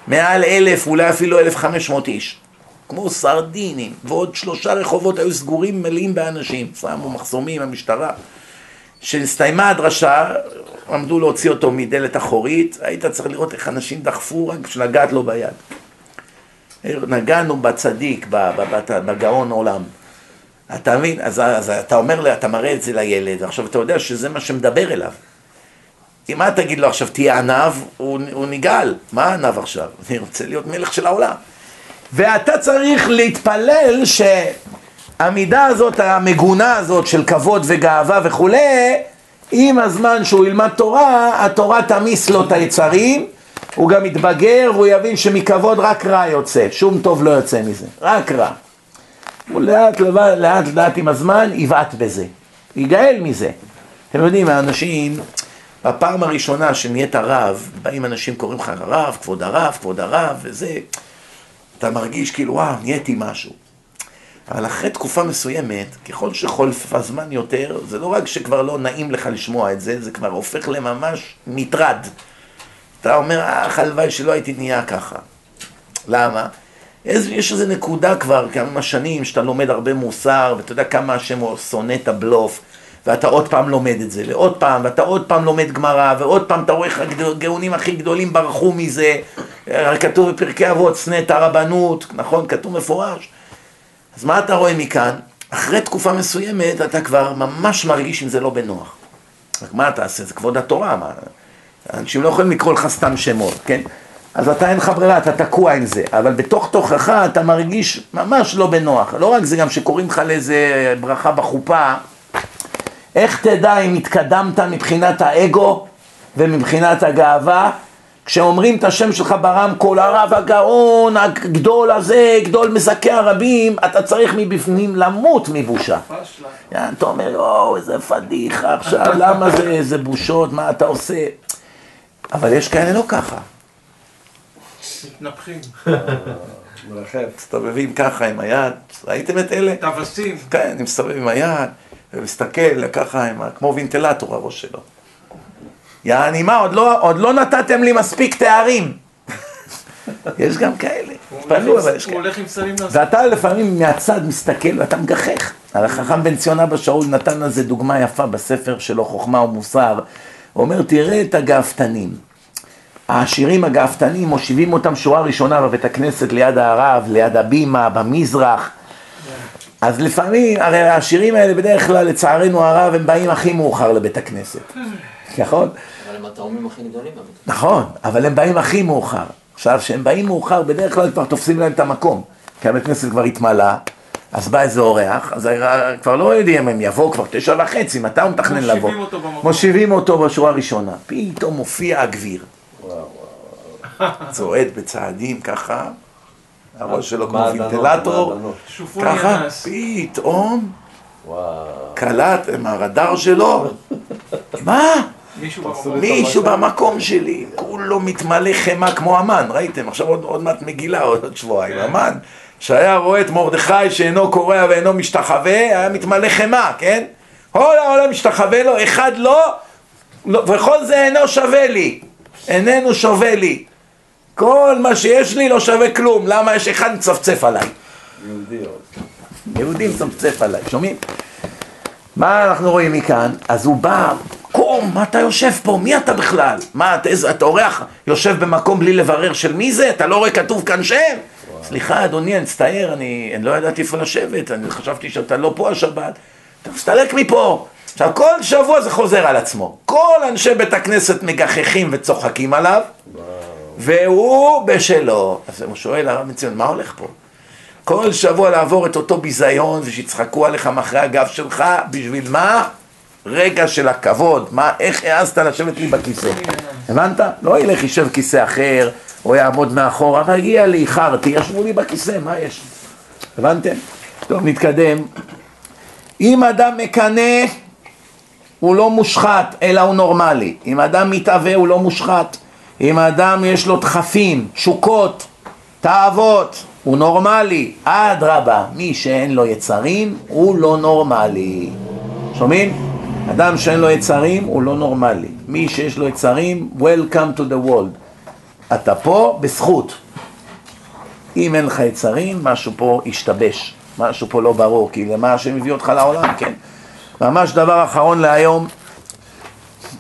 מעל אלף, אולי אפילו 1,500 איש. כמו סרדינים, ועוד שלושה רחובות היו סגורים מלאים באנשים, שמו מחסומים, המשטרה. כשנסתיימה הדרשה, עמדו להוציא אותו מדלת אחורית, היית צריך לראות איך אנשים דחפו רק בשביל לגעת לו ביד. נגענו בצדיק, בגאון עולם. אתה מבין? אז, אז אתה אומר, אתה מראה את זה לילד, עכשיו אתה יודע שזה מה שמדבר אליו. אם מה תגיד לו עכשיו, תהיה עניו, הוא, הוא נגעל. מה עניו עכשיו? [LAUGHS] אני רוצה להיות מלך של העולם. ואתה צריך להתפלל שהמידה הזאת, המגונה הזאת של כבוד וגאווה וכולי, עם הזמן שהוא ילמד תורה, התורה תמיס לו את היצרים, הוא גם יתבגר והוא יבין שמכבוד רק רע יוצא, שום טוב לא יוצא מזה, רק רע. הוא לאט לאט, לאט לאט עם הזמן יבעט בזה, ייגאל מזה. אתם יודעים, האנשים, בפעם הראשונה שנהיית רב, באים אנשים קוראים לך רב, כבוד הרב, כבוד הרב, וזה, אתה מרגיש כאילו, וואו, נהייתי משהו. אבל אחרי תקופה מסוימת, ככל שחולף הזמן יותר, זה לא רק שכבר לא נעים לך לשמוע את זה, זה כבר הופך לממש מטרד. אתה אומר, אה, הלוואי שלא הייתי נהיה ככה. למה? איז, יש איזו נקודה כבר, כמה שנים, שאתה לומד הרבה מוסר, ואתה יודע כמה השם שונא את הבלוף, ואתה עוד פעם לומד את זה, ועוד פעם, ואתה עוד פעם לומד גמרא, ועוד פעם אתה רואה איך הגאונים הכי גדולים ברחו מזה, אה, כתוב בפרקי אבות, שנא את הרבנות, נכון? כתוב מפורש. אז מה אתה רואה מכאן? אחרי תקופה מסוימת אתה כבר ממש מרגיש עם זה לא בנוח. רק מה אתה עושה? זה כבוד התורה, מה? אנשים לא יכולים לקרוא לך סתם שמות, כן? אז אתה אין לך ברירה, אתה תקוע עם זה, אבל בתוך תוכך אתה מרגיש ממש לא בנוח. לא רק זה, גם שקוראים לך לאיזה ברכה בחופה, איך תדע אם התקדמת מבחינת האגו ומבחינת הגאווה? כשאומרים את השם שלך ברמקול, הרב הגאון, הגדול הזה, גדול מזכה הרבים, אתה צריך מבפנים למות מבושה. יען, אתה אומר, יואו, איזה פדיחה עכשיו, למה זה, איזה בושות, מה אתה עושה? אבל יש כאלה לא ככה. מתנפחים. מסתובבים ככה עם היד, ראיתם את אלה? טווסים. כן, אני מסתובב עם היד, ומסתכל ככה, עם כמו וינטלטור הראש שלו. יעני מה, עוד לא, עוד לא נתתם לי מספיק תארים. [LAUGHS] יש גם כאלה, הוא תתפלאו, אבל יש הוא כאלה. הולך עם סלים לעשות. ואתה לפעמים מהצד מסתכל ואתה מגחך. על החכם בן ציון אבא שאול נתן לזה דוגמה יפה בספר שלו, חוכמה ומוסר. הוא אומר, תראה את הגאוותנים. העשירים הגאוותנים, מושיבים אותם שורה ראשונה בבית הכנסת ליד הרב, ליד הבימה, במזרח. אז לפעמים, הרי העשירים האלה בדרך כלל, לצערנו הרב, הם באים הכי מאוחר לבית הכנסת. נכון? אבל הם התאומים הכי גדולים באמת. נכון, אבל הם באים הכי מאוחר. עכשיו, כשהם באים מאוחר, בדרך כלל כבר תופסים להם את המקום. כי הבית כנסת כבר התמלא, אז בא איזה אורח, אז כבר לא יודעים אם הם יבואו כבר תשע וחצי, מתי הוא מתכנן מושיבים לבוא? אותו במקום. מושיבים אותו בשורה הראשונה. פתאום מופיע הגביר. צועד בצעדים ככה, הראש שלו כמו וינטלטור, ככה. פתאום. קלט עם הרדאר שלו, מה? מישהו במקום. שלי, כולו מתמלא חמאה כמו המן, ראיתם? עכשיו עוד, עוד מעט מגילה, עוד, עוד שבועיים, המן, שהיה רואה את מרדכי שאינו קורע ואינו משתחווה, היה מתמלא חמאה, כן? כל העולם משתחווה לו, אחד לא, לא, וכל זה אינו שווה לי, איננו שווה לי. כל מה שיש לי לא שווה כלום, למה יש אחד מצפצף עליי? יהודי. יהודי מצפצף עליי, שומעים? מה אנחנו רואים מכאן? אז הוא בא, קום, מה אתה יושב פה? מי אתה בכלל? מה, אתה, איזה, אתה אורח, יושב במקום בלי לברר של מי זה? אתה לא רואה כתוב כאן שם? סליחה, אדוני, אני מצטער, אני, אני לא ידעתי איפה לשבת, אני חשבתי שאתה לא פה השבת. אתה מסתלק מפה. עכשיו, כל שבוע זה חוזר על עצמו. כל אנשי בית הכנסת מגחכים וצוחקים עליו, והוא בשלו. אז הוא שואל, הרב מציון, מה הולך פה? כל שבוע לעבור את אותו ביזיון ושיצחקו עליך מאחורי הגב שלך, בשביל מה? רגע של הכבוד, מה, איך העזת לשבת לי בכיסא? הבנת? לא ילך יישב כיסא אחר, או יעמוד מאחורה, מגיע לי, איחרתי, ישבו לי בכיסא, מה יש? הבנתם? טוב, נתקדם. אם אדם מקנא, הוא לא מושחת, אלא הוא נורמלי. אם אדם מתאווה, הוא לא מושחת. אם אדם יש לו דחפים, תשוקות, תאוות, הוא נורמלי. אדרבה, מי שאין לו יצרים, הוא לא נורמלי. שומעים? אדם שאין לו יצרים, הוא לא נורמלי. מי שיש לו יצרים, Welcome to the world. אתה פה בזכות. אם אין לך יצרים, משהו פה השתבש, משהו פה לא ברור, כי למה השם הביא אותך לעולם, כן? ממש דבר אחרון להיום,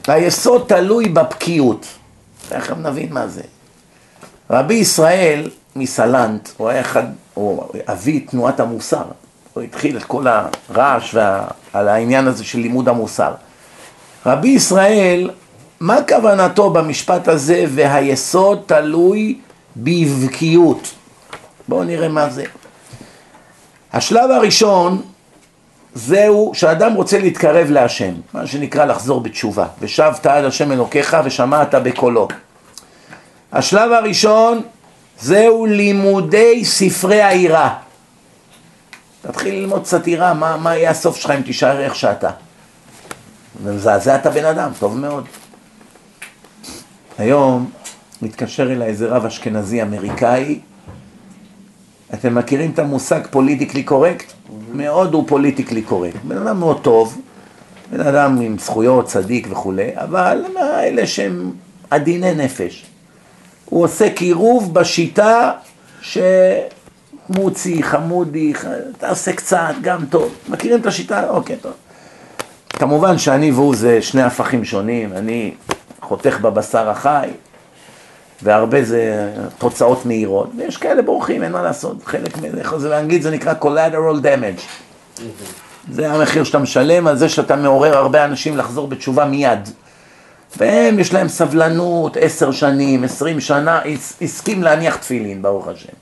היסוד תלוי בבקיאות. תכף נבין מה זה. רבי ישראל מסלנט, הוא היה אחד, הוא אבי תנועת המוסר. הוא התחיל את כל הרעש וה, על העניין הזה של לימוד המוסר. רבי ישראל, מה כוונתו במשפט הזה והיסוד תלוי בבקיאות? בואו נראה מה זה. השלב הראשון זהו שאדם רוצה להתקרב להשם, מה שנקרא לחזור בתשובה. ושבת עד השם אלוקיך ושמעת בקולו. השלב הראשון זהו לימודי ספרי היראה. תתחיל ללמוד קצת יראה, מה, מה יהיה הסוף שלך אם תישאר איך שאתה. ומזעזע את הבן אדם, טוב מאוד. היום מתקשר אליי איזה רב אשכנזי אמריקאי, אתם מכירים את המושג politically correct? מאוד הוא politically correct. בן אדם מאוד טוב, בן אדם עם זכויות, צדיק וכולי, אבל אלה שהם עדיני נפש. הוא עושה קירוב בשיטה שמוצי, חמודי, אתה עושה קצת, גם טוב. מכירים את השיטה? אוקיי, טוב. כמובן שאני והוא זה שני הפכים שונים, אני חותך בבשר החי, והרבה זה תוצאות מהירות, ויש כאלה בורחים, אין מה לעשות, חלק מזה, זה באנגלית זה נקרא collateral damage. זה המחיר שאתה משלם על זה שאתה מעורר הרבה אנשים לחזור בתשובה מיד. והם, יש להם סבלנות, עשר שנים, עשרים שנה, הסכים להניח תפילין, ברוך השם.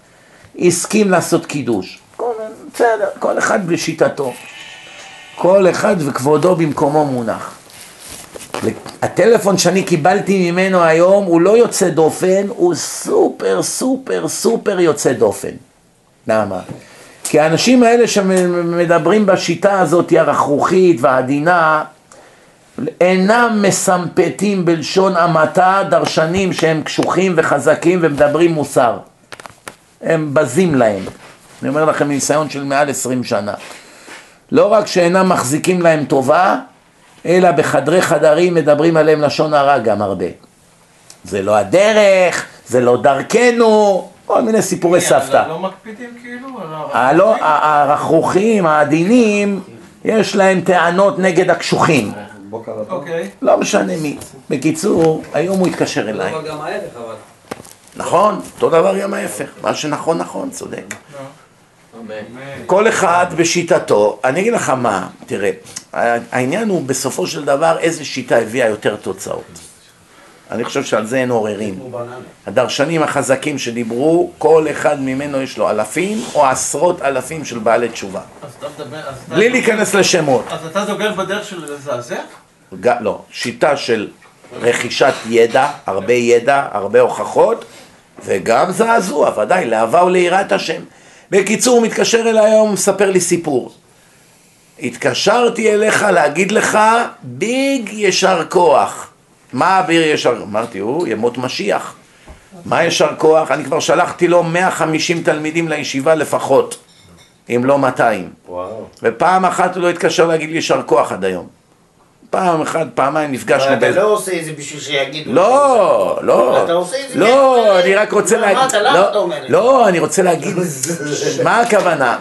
הסכים לעשות קידוש. בסדר, כל אחד בשיטתו. כל אחד וכבודו במקומו מונח. הטלפון שאני קיבלתי ממנו היום הוא לא יוצא דופן, הוא סופר סופר סופר יוצא דופן. למה? כי האנשים האלה שמדברים בשיטה הזאת הרכרוכית והעדינה אינם מסמפתים בלשון המעטה דרשנים שהם קשוחים וחזקים ומדברים מוסר. הם בזים להם. אני אומר לכם מניסיון של מעל עשרים שנה. לא רק שאינם מחזיקים להם טובה, אלא בחדרי חדרים מדברים עליהם לשון הרע גם הרבה. זה לא הדרך, זה לא דרכנו, כל מיני סיפורי סבתא. לא מקפידים כאילו? הרכרוכים, העדינים, יש להם טענות נגד הקשוחים. אוקיי. לא משנה מי. בקיצור, היום הוא התקשר אליי. אבל גם ההפך, אבל. נכון, אותו דבר גם ההפך. מה שנכון נכון, צודק. כל אחד בשיטתו, אני אגיד לך מה, תראה, העניין הוא בסופו של דבר איזה שיטה הביאה יותר תוצאות. אני חושב שעל זה אין עוררין. הדרשנים החזקים שדיברו, כל אחד ממנו יש לו אלפים או עשרות אלפים של בעלי תשובה. אז אתה מדבר... אז אתה- בלי להיכנס לשמות. אז אתה דוגל בדרך של לזעזע? ג- לא, שיטה של רכישת ידע, הרבה ידע, הרבה הוכחות, וגם זעזוע, ודאי, לאהבה וליראת השם. בקיצור, הוא מתקשר אליי היום, מספר לי סיפור. התקשרתי אליך להגיד לך, ביג ישר כוח. מה אביר ישר? אמרתי, הוא ימות משיח. מה ישר כוח? אני כבר שלחתי לו 150 תלמידים לישיבה לפחות, אם לא 200. וואו. ופעם אחת הוא לא התקשר להגיד לי יישר כוח עד היום. פעם אחת, פעמיים נפגשנו אבל אתה באיזה... לא עושה את זה בשביל שיגידו. לא, לא, אתה עושה את זה לא, אני רק רוצה מה, להגיד, אתה- למה לא, אתה אומר את זה? לא, אני רוצה להגיד, [LAUGHS] מה הכוונה?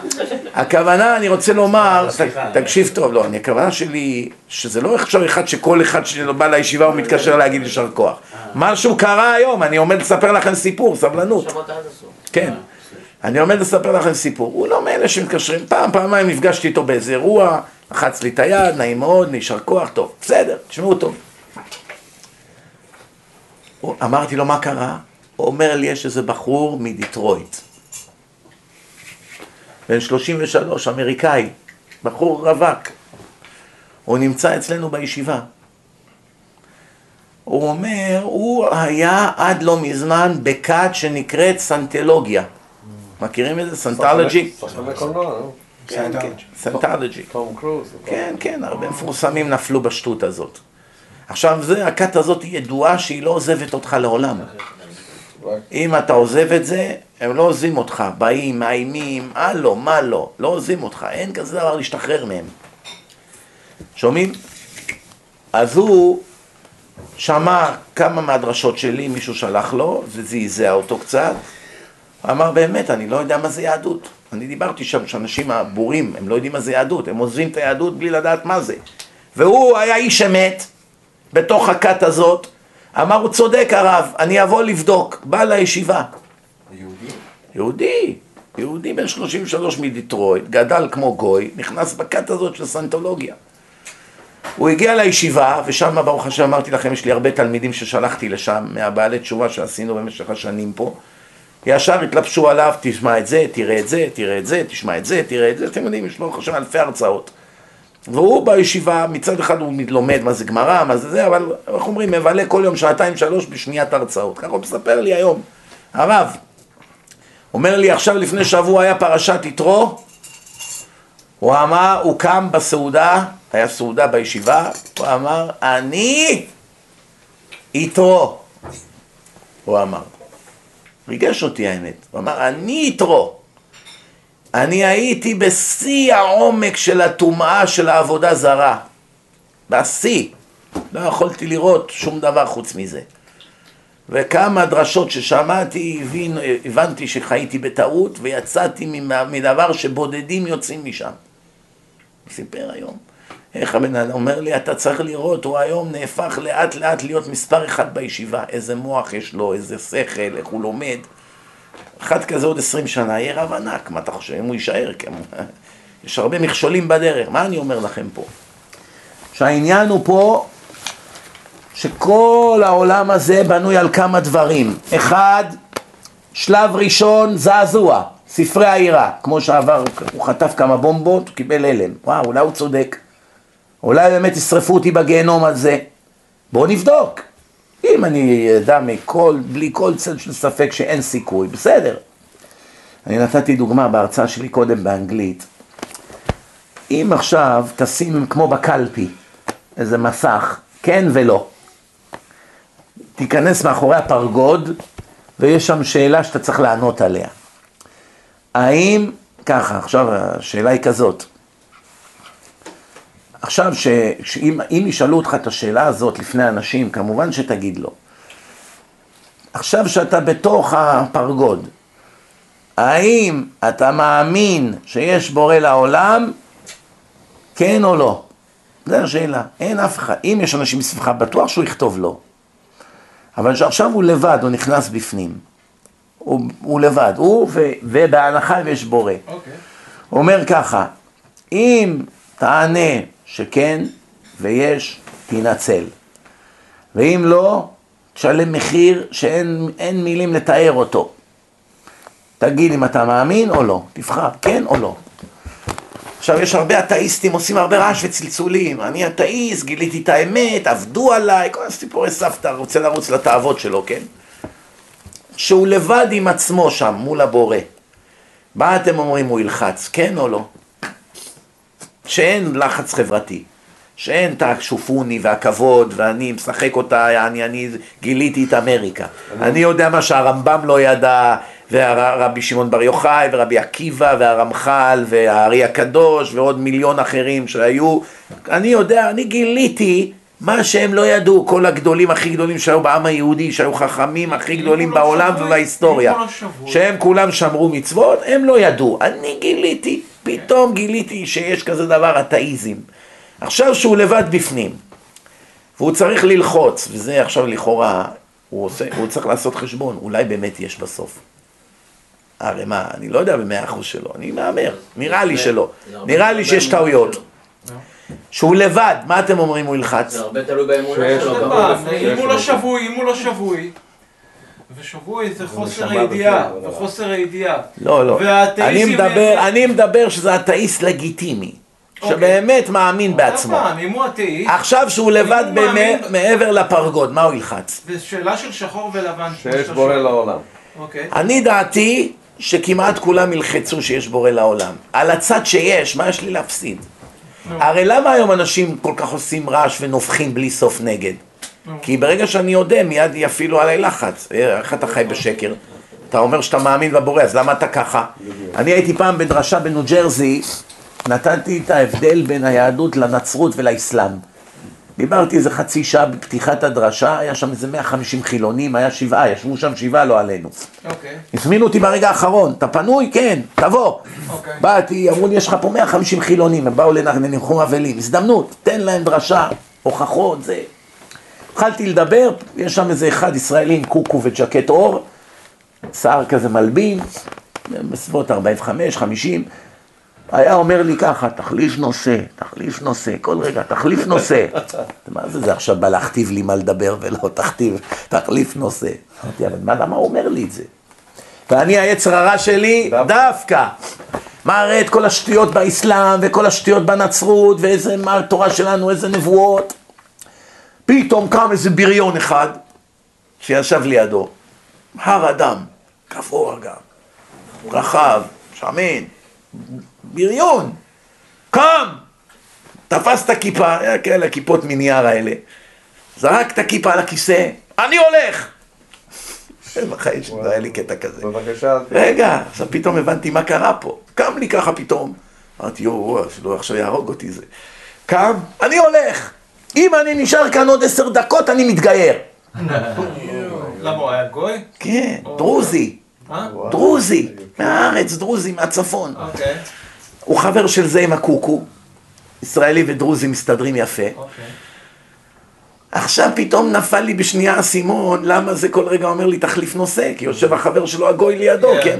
הכוונה, אני רוצה לומר, תקשיב טוב, לא, אני- הכוונה שלי, שזה לא עכשיו אחד שכל אחד שבא לישיבה הוא מתקשר להגיד יישר כוח. משהו קרה היום, אני עומד לספר לכם סיפור, סבלנות. כן. אני עומד לספר לכם סיפור. הוא לא מאלה שמתקשרים. פעם, פעמיים נפגשתי איתו באיזה אירוע, לחץ לי את היד, נעים מאוד, יישר כוח, טוב. בסדר, תשמעו טוב. הוא- אמרתי לו, מה קרה? הוא אומר לי, יש איזה בחור מדיטרויט. בן 33, אמריקאי, בחור רווק. הוא נמצא אצלנו בישיבה. הוא אומר, הוא היה עד לא מזמן בכת שנקראת סנטולוגיה. מכירים את זה? סנטולוגי? כן, כן, סנטולוגי. תום קרוז. כן, כן, הרבה מפורסמים נפלו בשטות הזאת. עכשיו, זה, הכת הזאת היא ידועה שהיא לא עוזבת אותך לעולם. אם אתה עוזב את זה, הם לא עוזבים אותך. באים, מאיימים, הלו, מה לא, לא עוזבים אותך. אין כזה דבר להשתחרר מהם. שומעים? אז הוא שמע כמה מהדרשות שלי, מישהו שלח לו, זה זעזע אותו קצת. הוא אמר, באמת, אני לא יודע מה זה יהדות. אני דיברתי שם שאנשים הבורים, הם לא יודעים מה זה יהדות, הם עוזבים את היהדות בלי לדעת מה זה. והוא היה איש אמת, בתוך הכת הזאת, אמר, הוא צודק הרב, אני אבוא לבדוק. בא לישיבה. יהודי? יהודי, יהודי בן 33 מדיטרויט, גדל כמו גוי, נכנס בכת הזאת של סנטולוגיה. הוא הגיע לישיבה, ושם ברוך השם אמרתי לכם, יש לי הרבה תלמידים ששלחתי לשם, מהבעלי תשובה שעשינו במשך השנים פה. ישר התלבשו עליו, תשמע את זה, תראה את זה, תראה את זה, תשמע את זה, תראה את זה, אתם יודעים, יש לו השם אלפי הרצאות. והוא בישיבה, מצד אחד הוא לומד מה זה גמרא, מה זה זה, אבל איך אומרים, מבלה כל יום שעתיים שלוש בשניית הרצאות. ככה הוא מספר לי היום. הרב, אומר לי עכשיו לפני שבוע היה פרשת יתרו, הוא אמר, הוא קם בסעודה, היה סעודה בישיבה, הוא אמר, אני יתרו, הוא אמר. ריגש אותי האמת, הוא אמר, אני יתרו. אני הייתי בשיא העומק של הטומאה של העבודה זרה. בשיא. לא יכולתי לראות שום דבר חוץ מזה. וכמה דרשות ששמעתי, הבין, הבנתי שחייתי בטעות ויצאתי מדבר שבודדים יוצאים משם. הוא סיפר היום. איך הבן אדם אומר לי, אתה צריך לראות, הוא היום נהפך לאט לאט להיות מספר אחד בישיבה. איזה מוח יש לו, איזה שכל, איך הוא לומד. אחד כזה עוד עשרים שנה יהיה רב ענק, מה אתה חושב? אם הוא יישאר, כן. [LAUGHS] יש הרבה מכשולים בדרך, מה אני אומר לכם פה? שהעניין הוא פה שכל העולם הזה בנוי על כמה דברים. אחד, שלב ראשון, זעזוע, ספרי העירה. כמו שעבר, הוא חטף כמה בומבות, הוא קיבל הלם. וואו, אולי הוא צודק. אולי באמת ישרפו אותי בגיהנום על זה. בואו נבדוק. אם אני אדע מכל, בלי כל צל של ספק שאין סיכוי, בסדר. אני נתתי דוגמה בהרצאה שלי קודם באנגלית. אם עכשיו תשים כמו בקלפי איזה מסך, כן ולא. תיכנס מאחורי הפרגוד ויש שם שאלה שאתה צריך לענות עליה. האם, ככה, עכשיו השאלה היא כזאת. עכשיו, ש, שאם אם ישאלו אותך את השאלה הזאת לפני אנשים, כמובן שתגיד לא. עכשיו שאתה בתוך הפרגוד, האם אתה מאמין שיש בורא לעולם, כן או לא? זו השאלה, אין אף אחד. אם יש אנשים מסביבך, בטוח שהוא יכתוב לא. אבל שעכשיו הוא לבד, הוא נכנס בפנים. הוא, הוא לבד, הוא ו, ובהנחה ויש בורא. אוקיי. הוא אומר ככה, אם תענה שכן ויש, תנצל. ואם לא, תשלם מחיר שאין אין מילים לתאר אותו. תגיד אם אתה מאמין או לא, תבחר, כן או לא. עכשיו, יש הרבה אתאיסטים, עושים הרבה רעש וצלצולים. אני אתאיסט, גיליתי את האמת, עבדו עליי, כל הסיפורי סבתא, רוצה לרוץ לתאוות שלו, כן? שהוא לבד עם עצמו שם, מול הבורא. מה אתם אומרים, הוא ילחץ, כן או לא? שאין לחץ חברתי, שאין את השופוני והכבוד, ואני משחק אותה, אני, אני גיליתי את אמריקה. אני יודע מה שהרמב"ם לא ידע, ורבי שמעון בר יוחאי, ורבי עקיבא, והרמח"ל, והארי הקדוש, ועוד מיליון אחרים שהיו. אני יודע, אני גיליתי מה שהם לא ידעו, כל הגדולים הכי גדולים שהיו בעם היהודי, שהיו חכמים הכי גדולים בעולם ובהיסטוריה. שהם כולם שמרו מצוות, הם לא ידעו. אני גיליתי, פתאום גיליתי שיש כזה דבר אתאיזם. עכשיו שהוא לבד בפנים, והוא צריך ללחוץ, וזה עכשיו לכאורה, הוא, עושה, הוא צריך לעשות חשבון, אולי באמת יש בסוף. הרי מה, אני לא יודע במאה אחוז שלו, אני מהמר, נראה לי שלא, נראה לי שיש טעויות. שהוא לבד, מה אתם אומרים הוא ילחץ? זה הרבה תלוי באמונה שלו. אם הוא לא שבוי, אם הוא לא שבוי, ושבוי זה חוסר הידיעה, וחוסר הידיעה. לא, לא. אני מדבר, אני מדבר שזה אתאיסט לגיטימי, אוקיי. שבאמת מאמין בעצמו. פעם, אם הוא אתאיסט, עכשיו שהוא לבד מאמין- מעבר לפרגוד, מה הוא ילחץ? זה שאלה של שחור ולבן. שיש בורא. לעולם. אוקיי. אני דעתי שכמעט כולם ילחצו שיש בורא לעולם. על הצד שיש, מה יש לי להפסיד? הרי למה היום אנשים כל כך עושים רעש ונובחים בלי סוף נגד? כי ברגע שאני אודה, מיד יפעילו עליי לחץ. אה, איך אתה חי בשקר? אתה אומר שאתה מאמין בבורא, אז למה אתה ככה? אני הייתי פעם בדרשה בניו ג'רזי, נתתי את ההבדל בין היהדות לנצרות ולאסלאם. דיברתי איזה חצי שעה בפתיחת הדרשה, היה שם איזה 150 חילונים, היה שבעה, ישבו שם שבעה, לא עלינו. אוקיי. הזמינו אותי ברגע האחרון, אתה פנוי? כן, תבוא. אוקיי. באתי, אמרו לי, יש לך פה 150 חילונים, הם באו לנ- לניחום אבלים, הזדמנות, תן להם דרשה, הוכחות, זה. התחלתי לדבר, יש שם איזה אחד ישראלי עם קוקו וג'קט עור, שיער כזה מלבין, בסביבות 45, 50, היה אומר לי ככה, תחליף נושא, תחליף נושא, כל רגע, תחליף נושא. [LAUGHS] מה זה, זה עכשיו בא להכתיב לי מה לדבר ולא תכתיב, תחליף נושא. אמרתי, אבל מה, למה הוא אומר לי את זה? ואני, היצר הרע שלי, דווקא. דווקא. מראה את כל השטויות באסלאם, וכל השטויות בנצרות, ואיזה, מה התורה שלנו, איזה נבואות. פתאום קם איזה בריון אחד, שישב לידו. הר אדם, גבוה גם, רחב, שמן, בריון, קם, תפס את הכיפה, היה כאלה כיפות מנייר האלה, זרק את הכיפה על הכיסא, אני הולך! [LAUGHS] בחיים שלי לא היה לי קטע כזה. בבקשה, רגע, עכשיו פתאום הבנתי מה קרה פה. קם לי ככה פתאום. אמרתי, יואו, שלא עכשיו יהרוג אותי זה. קם, אני הולך. אם אני נשאר כאן עוד עשר דקות, אני מתגייר. למה הוא היה גוי? כן, דרוזי, אה? דרוזי, מהארץ, דרוזי, מהצפון. אוקיי. הוא חבר של זה עם הקוקו. ישראלי ודרוזי מסתדרים יפה. אוקיי. עכשיו פתאום נפל לי בשנייה האסימון, למה זה כל רגע אומר לי תחליף נושא? כי יושב החבר שלו הגוי לידו, כן. כן?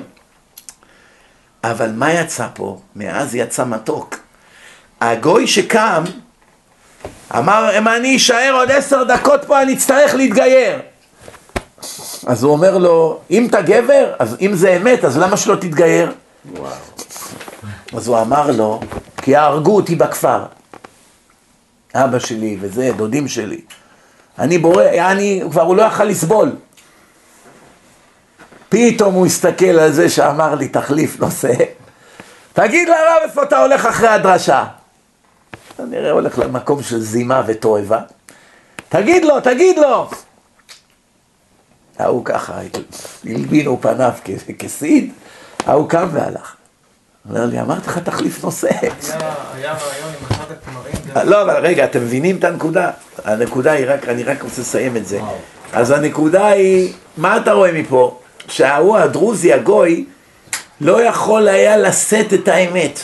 אבל מה יצא פה? מאז יצא מתוק. הגוי שקם, אמר, אם אני אשאר עוד עשר דקות פה, אני אצטרך להתגייר. אז הוא אומר לו, אם אתה גבר, אז אם זה אמת, אז למה שלא תתגייר? וואו. אז הוא אמר לו, כי יהרגו אותי בכפר. אבא שלי וזה, דודים שלי. אני בורא, אני, כבר הוא לא יכל לסבול. פתאום הוא הסתכל על זה שאמר לי, תחליף נושא. תגיד לרב איפה אתה הולך אחרי הדרשה. כנראה הולך למקום של זימה ותועבה. תגיד לו, תגיד לו. ההוא ככה, הלבינו פניו כסיד, ההוא קם והלך. אומר לי, אמרתי לך תחליף נושא. היה רעיון עם אחד הכמרים. דרך- לא, אבל רגע, אתם מבינים את הנקודה? הנקודה היא רק, אני רק רוצה לסיים את זה. אז הנקודה היא, מה אתה רואה מפה? שההוא הדרוזי, הגוי, לא יכול היה לשאת את האמת.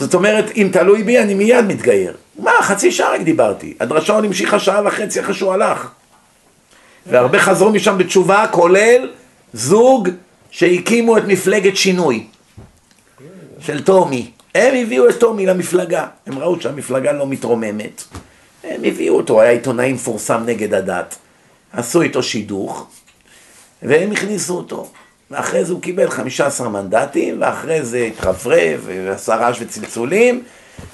זאת אומרת, אם תלוי בי, אני מיד מתגייר. מה, חצי שעה רק דיברתי. הדרשה עוד המשיכה שעה וחצי אחרי שהוא הלך. והרבה חזרו משם בתשובה, כולל זוג שהקימו את מפלגת שינוי. של טומי. הם הביאו את טומי למפלגה. הם ראו שהמפלגה לא מתרוממת. הם הביאו אותו, היה עיתונאי מפורסם נגד הדת. עשו איתו שידוך, והם הכניסו אותו. ואחרי זה הוא קיבל 15 מנדטים, ואחרי זה התרברב, ועשה רעש וצלצולים,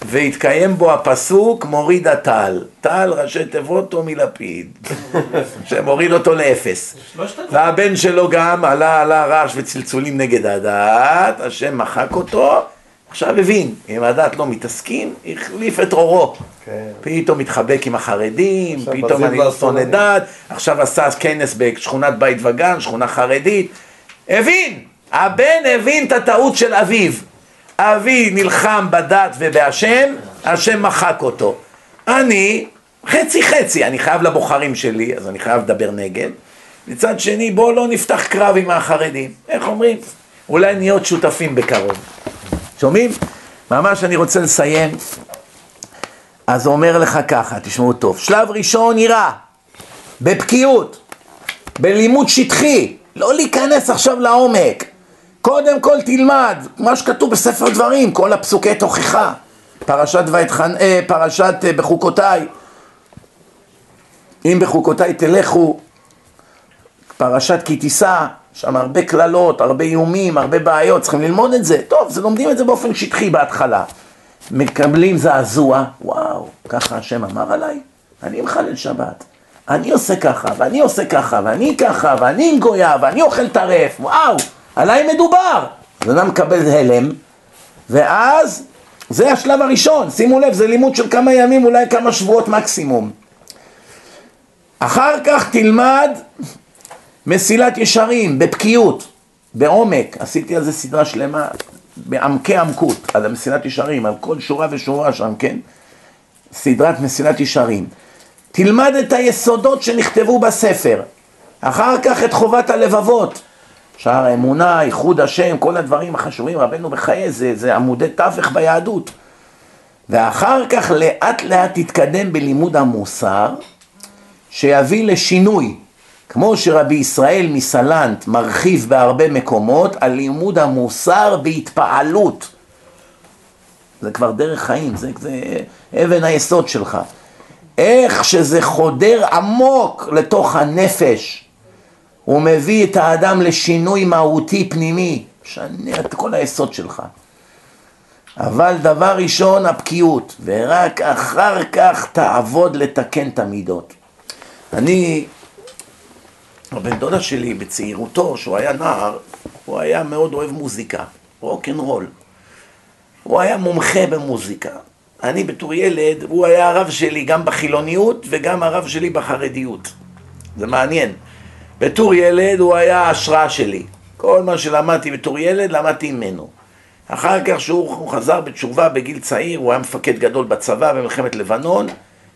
והתקיים בו הפסוק מוריד הטל. טל ראשי תיבות טומי לפיד, [LAUGHS] שמוריד אותו לאפס. והבן שלו גם עלה, עלה רעש וצלצולים נגד הדת, השם מחק אותו, עכשיו הבין, אם הדת לא מתעסקים, החליף את עורו. כן. פתאום מתחבק עם החרדים, פתאום אני לא שונא. דת, עכשיו עשה כנס בשכונת בית וגן, שכונה חרדית. הבין, הבן הבין את הטעות של אביו. אבי נלחם בדת ובהשם, השם מחק אותו. אני חצי חצי, אני חייב לבוחרים שלי, אז אני חייב לדבר נגד. מצד שני, בואו לא נפתח קרב עם החרדים. איך אומרים? אולי נהיה עוד שותפים בקרוב. שומעים? ממש אני רוצה לסיים. אז הוא אומר לך ככה, תשמעו טוב. שלב ראשון, יראה, בבקיאות, בלימוד שטחי, לא להיכנס עכשיו לעומק. קודם כל תלמד מה שכתוב בספר דברים, כל הפסוקי תוכחה. פרשת ויתחנ... אה, פרשת אה, בחוקותיי. אם בחוקותיי תלכו, פרשת כי תישא, שם הרבה קללות, הרבה איומים, הרבה בעיות, צריכים ללמוד את זה. טוב, זה לומדים את זה באופן שטחי בהתחלה. מקבלים זעזוע, וואו, ככה השם אמר עליי? אני מחלל שבת. אני עושה ככה, ואני עושה ככה, ואני ככה, ואני עם גויה, ואני אוכל טרף, וואו, עליי מדובר. אז אדם מקבל הלם, ואז זה השלב הראשון, שימו לב, זה לימוד של כמה ימים, אולי כמה שבועות מקסימום. אחר כך תלמד מסילת ישרים, בבקיאות, בעומק, עשיתי על זה סדרה שלמה, בעמקי עמקות, על המסילת ישרים, על כל שורה ושורה שם, כן? סדרת מסילת ישרים. תלמד את היסודות שנכתבו בספר, אחר כך את חובת הלבבות, שער האמונה, ייחוד השם, כל הדברים החשובים, רבנו בחיי, זה, זה עמודי תווך ביהדות. ואחר כך לאט לאט תתקדם בלימוד המוסר, שיביא לשינוי. כמו שרבי ישראל מסלנט מרחיב בהרבה מקומות על לימוד המוסר בהתפעלות. זה כבר דרך חיים, זה, זה אבן היסוד שלך. איך שזה חודר עמוק לתוך הנפש, הוא מביא את האדם לשינוי מהותי פנימי, משנה את כל היסוד שלך. אבל דבר ראשון, הבקיאות, ורק אחר כך תעבוד לתקן את המידות. אני, הבן דודה שלי בצעירותו, שהוא היה נער, הוא היה מאוד אוהב מוזיקה, רוקנרול. הוא היה מומחה במוזיקה. אני בתור ילד, הוא היה הרב שלי גם בחילוניות וגם הרב שלי בחרדיות. זה מעניין. בתור ילד הוא היה ההשראה שלי. כל מה שלמדתי בתור ילד, למדתי ממנו. אחר כך שהוא חזר בתשובה בגיל צעיר, הוא היה מפקד גדול בצבא במלחמת לבנון,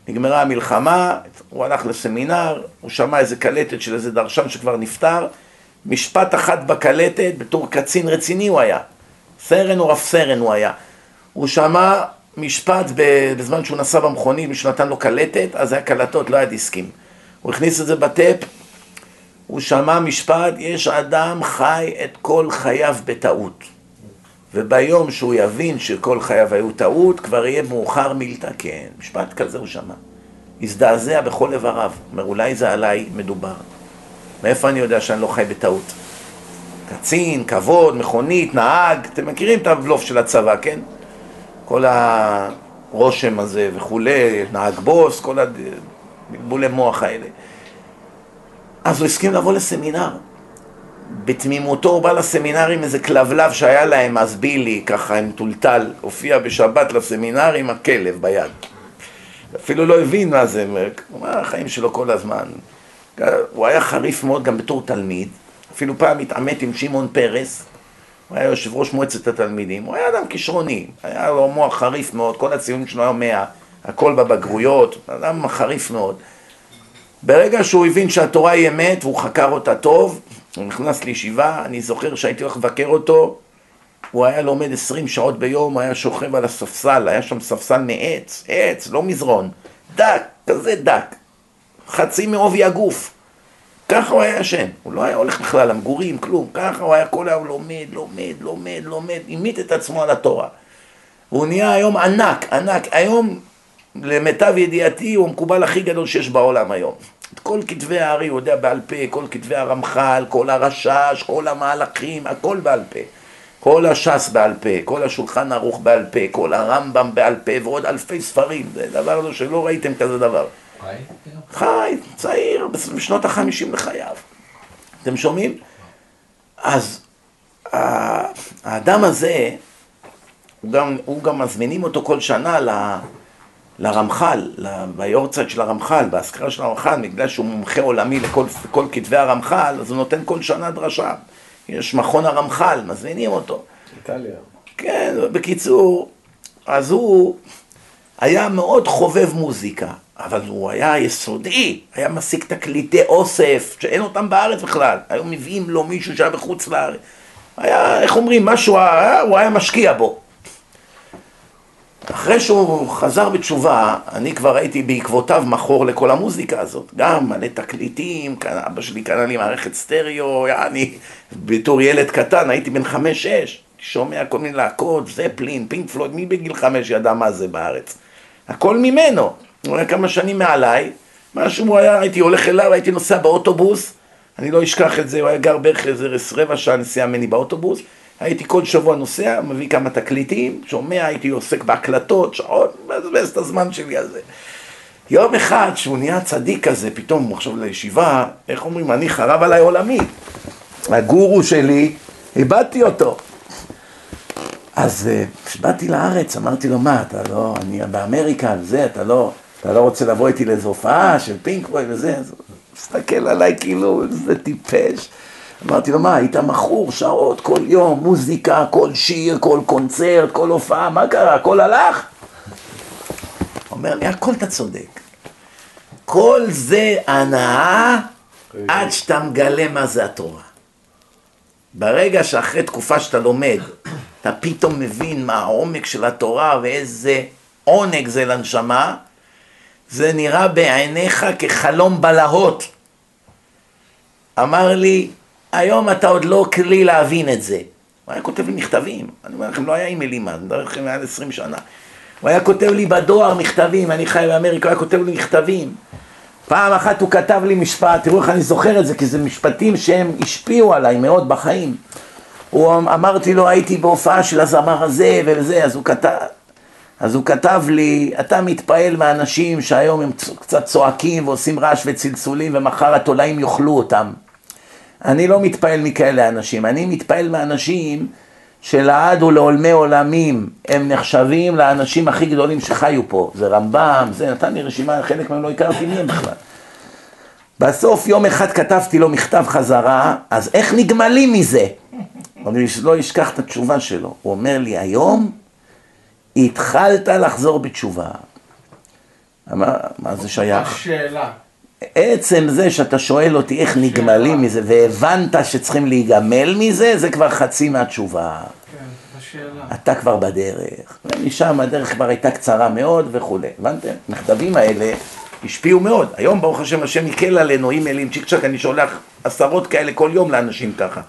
נגמרה המלחמה, הוא הלך לסמינר, הוא שמע איזה קלטת של איזה דרשן שכבר נפטר, משפט אחד בקלטת, בתור קצין רציני הוא היה, סרן או רב סרן הוא היה. הוא שמע משפט בזמן שהוא נסע במכונית, מישהו נתן לו קלטת, אז היה קלטות, לא היה דיסקים. הוא הכניס את זה בטאפ, הוא שמע משפט, יש אדם חי את כל חייו בטעות. וביום שהוא יבין שכל חייו היו טעות, כבר יהיה מאוחר מלתקן. משפט כזה הוא שמע. הזדעזע בכל איבריו. אומר, אולי זה עליי מדובר. מאיפה אני יודע שאני לא חי בטעות? קצין, כבוד, מכונית, נהג, אתם מכירים את הבלוף של הצבא, כן? כל הרושם הזה וכולי, נהג בוס, כל הבלבולי מוח האלה. אז הוא הסכים לבוא לסמינר. בתמימותו הוא בא לסמינר עם איזה כלבלב שהיה להם, אז בילי, ככה עם טולטל, הופיע בשבת לסמינר עם הכלב ביד. אפילו לא הבין מה זה, אמר, החיים שלו כל הזמן. הוא היה חריף מאוד גם בתור תלמיד, אפילו פעם התעמת עם שמעון פרס, הוא היה יושב ראש מועצת התלמידים, הוא היה אדם כישרוני, היה לו מוח חריף מאוד, כל הציונים שלו היה מאה, הכל בבגרויות, אדם חריף מאוד. ברגע שהוא הבין שהתורה היא אמת והוא חקר אותה טוב, הוא נכנס לישיבה, אני זוכר שהייתי הולך לבקר אותו, הוא היה לומד עשרים שעות ביום, היה שוכב על הספסל, היה שם ספסל מעץ, עץ, לא מזרון, דק, כזה דק, חצי מעובי הגוף. ככה הוא היה ישן, הוא לא היה הולך בכלל למגורים, כלום, ככה הוא היה כל היום לומד, לומד, לומד, לומד, המית את עצמו על התורה. והוא נהיה היום ענק, ענק, היום למיטב ידיעתי הוא המקובל הכי גדול שיש בעולם היום. את כל כתבי הארי הוא יודע בעל פה, כל כתבי הרמח"ל, כל הרשש, כל המהלכים, הכל בעל פה. כל הש"ס בעל פה, כל השולחן ערוך בעל פה, כל הרמב"ם בעל פה ועוד אלפי ספרים, זה דבר לא שלא ראיתם כזה דבר. חי? חי, צעיר, בשנות החמישים לחייו. אתם שומעים? אז האדם הזה, הוא גם, הוא גם מזמינים אותו כל שנה לרמח"ל, ביורצייט של הרמח"ל, באזכרה של הרמח"ל, בגלל שהוא מומחה עולמי לכל, לכל כתבי הרמח"ל, אז הוא נותן כל שנה דרשה. יש מכון הרמח"ל, מזמינים אותו. איטליה. כן, בקיצור, אז הוא היה מאוד חובב מוזיקה, אבל הוא היה יסודי, היה משיג תקליטי אוסף, שאין אותם בארץ בכלל, היו מביאים לו מישהו שהיה בחוץ לארץ. היה, איך אומרים, משהו, היה, הוא היה משקיע בו. אחרי שהוא חזר בתשובה, אני כבר הייתי בעקבותיו מכור לכל המוזיקה הזאת. גם מלא תקליטים, אבא שלי קנה לי מערכת סטריאו, אני בתור ילד קטן, הייתי בן חמש-שש, שומע כל מיני להקות, זפלין, פינק פלויד, מי בגיל חמש ידע מה זה בארץ? הכל ממנו, הוא היה כמה שנים מעליי, משהו הוא היה, הייתי הולך אליו, הייתי נוסע באוטובוס, אני לא אשכח את זה, הוא היה גר בערך איזה רבע שעה נסיעה ממני באוטובוס, הייתי כל שבוע נוסע, מביא כמה תקליטים, שומע, הייתי עוסק בהקלטות, שעות, מבזבז את הזמן שלי על זה. יום אחד, שהוא נהיה צדיק כזה, פתאום הוא עכשיו לישיבה, איך אומרים, אני חרב עליי עולמי. הגורו שלי, איבדתי אותו. אז אה, כשבאתי לארץ, אמרתי לו, מה, אתה לא, אני באמריקה, זה, אתה לא, אתה לא רוצה לבוא איתי לאיזו הופעה של פינק בוי וזה, אז הוא מסתכל עליי כאילו, איזה טיפש. אמרתי לו, מה, היית מכור שעות, כל יום, מוזיקה, כל שיר, כל קונצרט, כל הופעה, מה קרה, הכל הלך? אומר לי, הכל אתה צודק. כל זה הנאה עד שאתה מגלה מה זה התורה. ברגע שאחרי תקופה שאתה לומד, אתה פתאום מבין מה העומק של התורה ואיזה עונג זה לנשמה, זה נראה בעיניך כחלום בלהות. אמר לי, היום אתה עוד לא כלי להבין את זה. הוא היה כותב לי מכתבים, אני אומר לכם, לא היה אימיילים אז, אני מדבר לכם מעל 20 שנה. הוא היה כותב לי בדואר מכתבים, אני חי באמריקה, הוא היה כותב לי מכתבים. פעם אחת הוא כתב לי משפט, תראו איך אני זוכר את זה, כי זה משפטים שהם השפיעו עליי מאוד בחיים. הוא אמ- אמרתי לו, הייתי בהופעה של הזמר הזה וזה, אז הוא כתב, אז הוא כתב לי, אתה מתפעל מהאנשים שהיום הם קצת צועקים ועושים רעש וצלצולים ומחר התולעים יאכלו אותם. אני לא מתפעל מכאלה אנשים, אני מתפעל מאנשים שלעד ולעולמי עולמים הם נחשבים לאנשים הכי גדולים שחיו פה, זה רמב"ם, זה נתן לי רשימה, חלק מהם לא הכרתי מי הם בכלל. בסוף יום אחד כתבתי לו מכתב חזרה, אז איך נגמלים מזה? [LAUGHS] אני לא אשכח את התשובה שלו, הוא אומר לי, היום התחלת לחזור בתשובה. אמר, מה זה שייך? השאלה. עצם זה שאתה שואל אותי איך נגמלים מזה והבנת שצריכים להיגמל מזה, זה כבר חצי מהתשובה. כן, השאלה. אתה כבר בדרך. ומשם הדרך כבר הייתה קצרה מאוד וכולי. הבנתם? המכתבים האלה השפיעו מאוד. היום ברוך השם השם הקל עלינו אימיילים צ'יק צ'אק, אני שולח עשרות כאלה כל יום לאנשים ככה.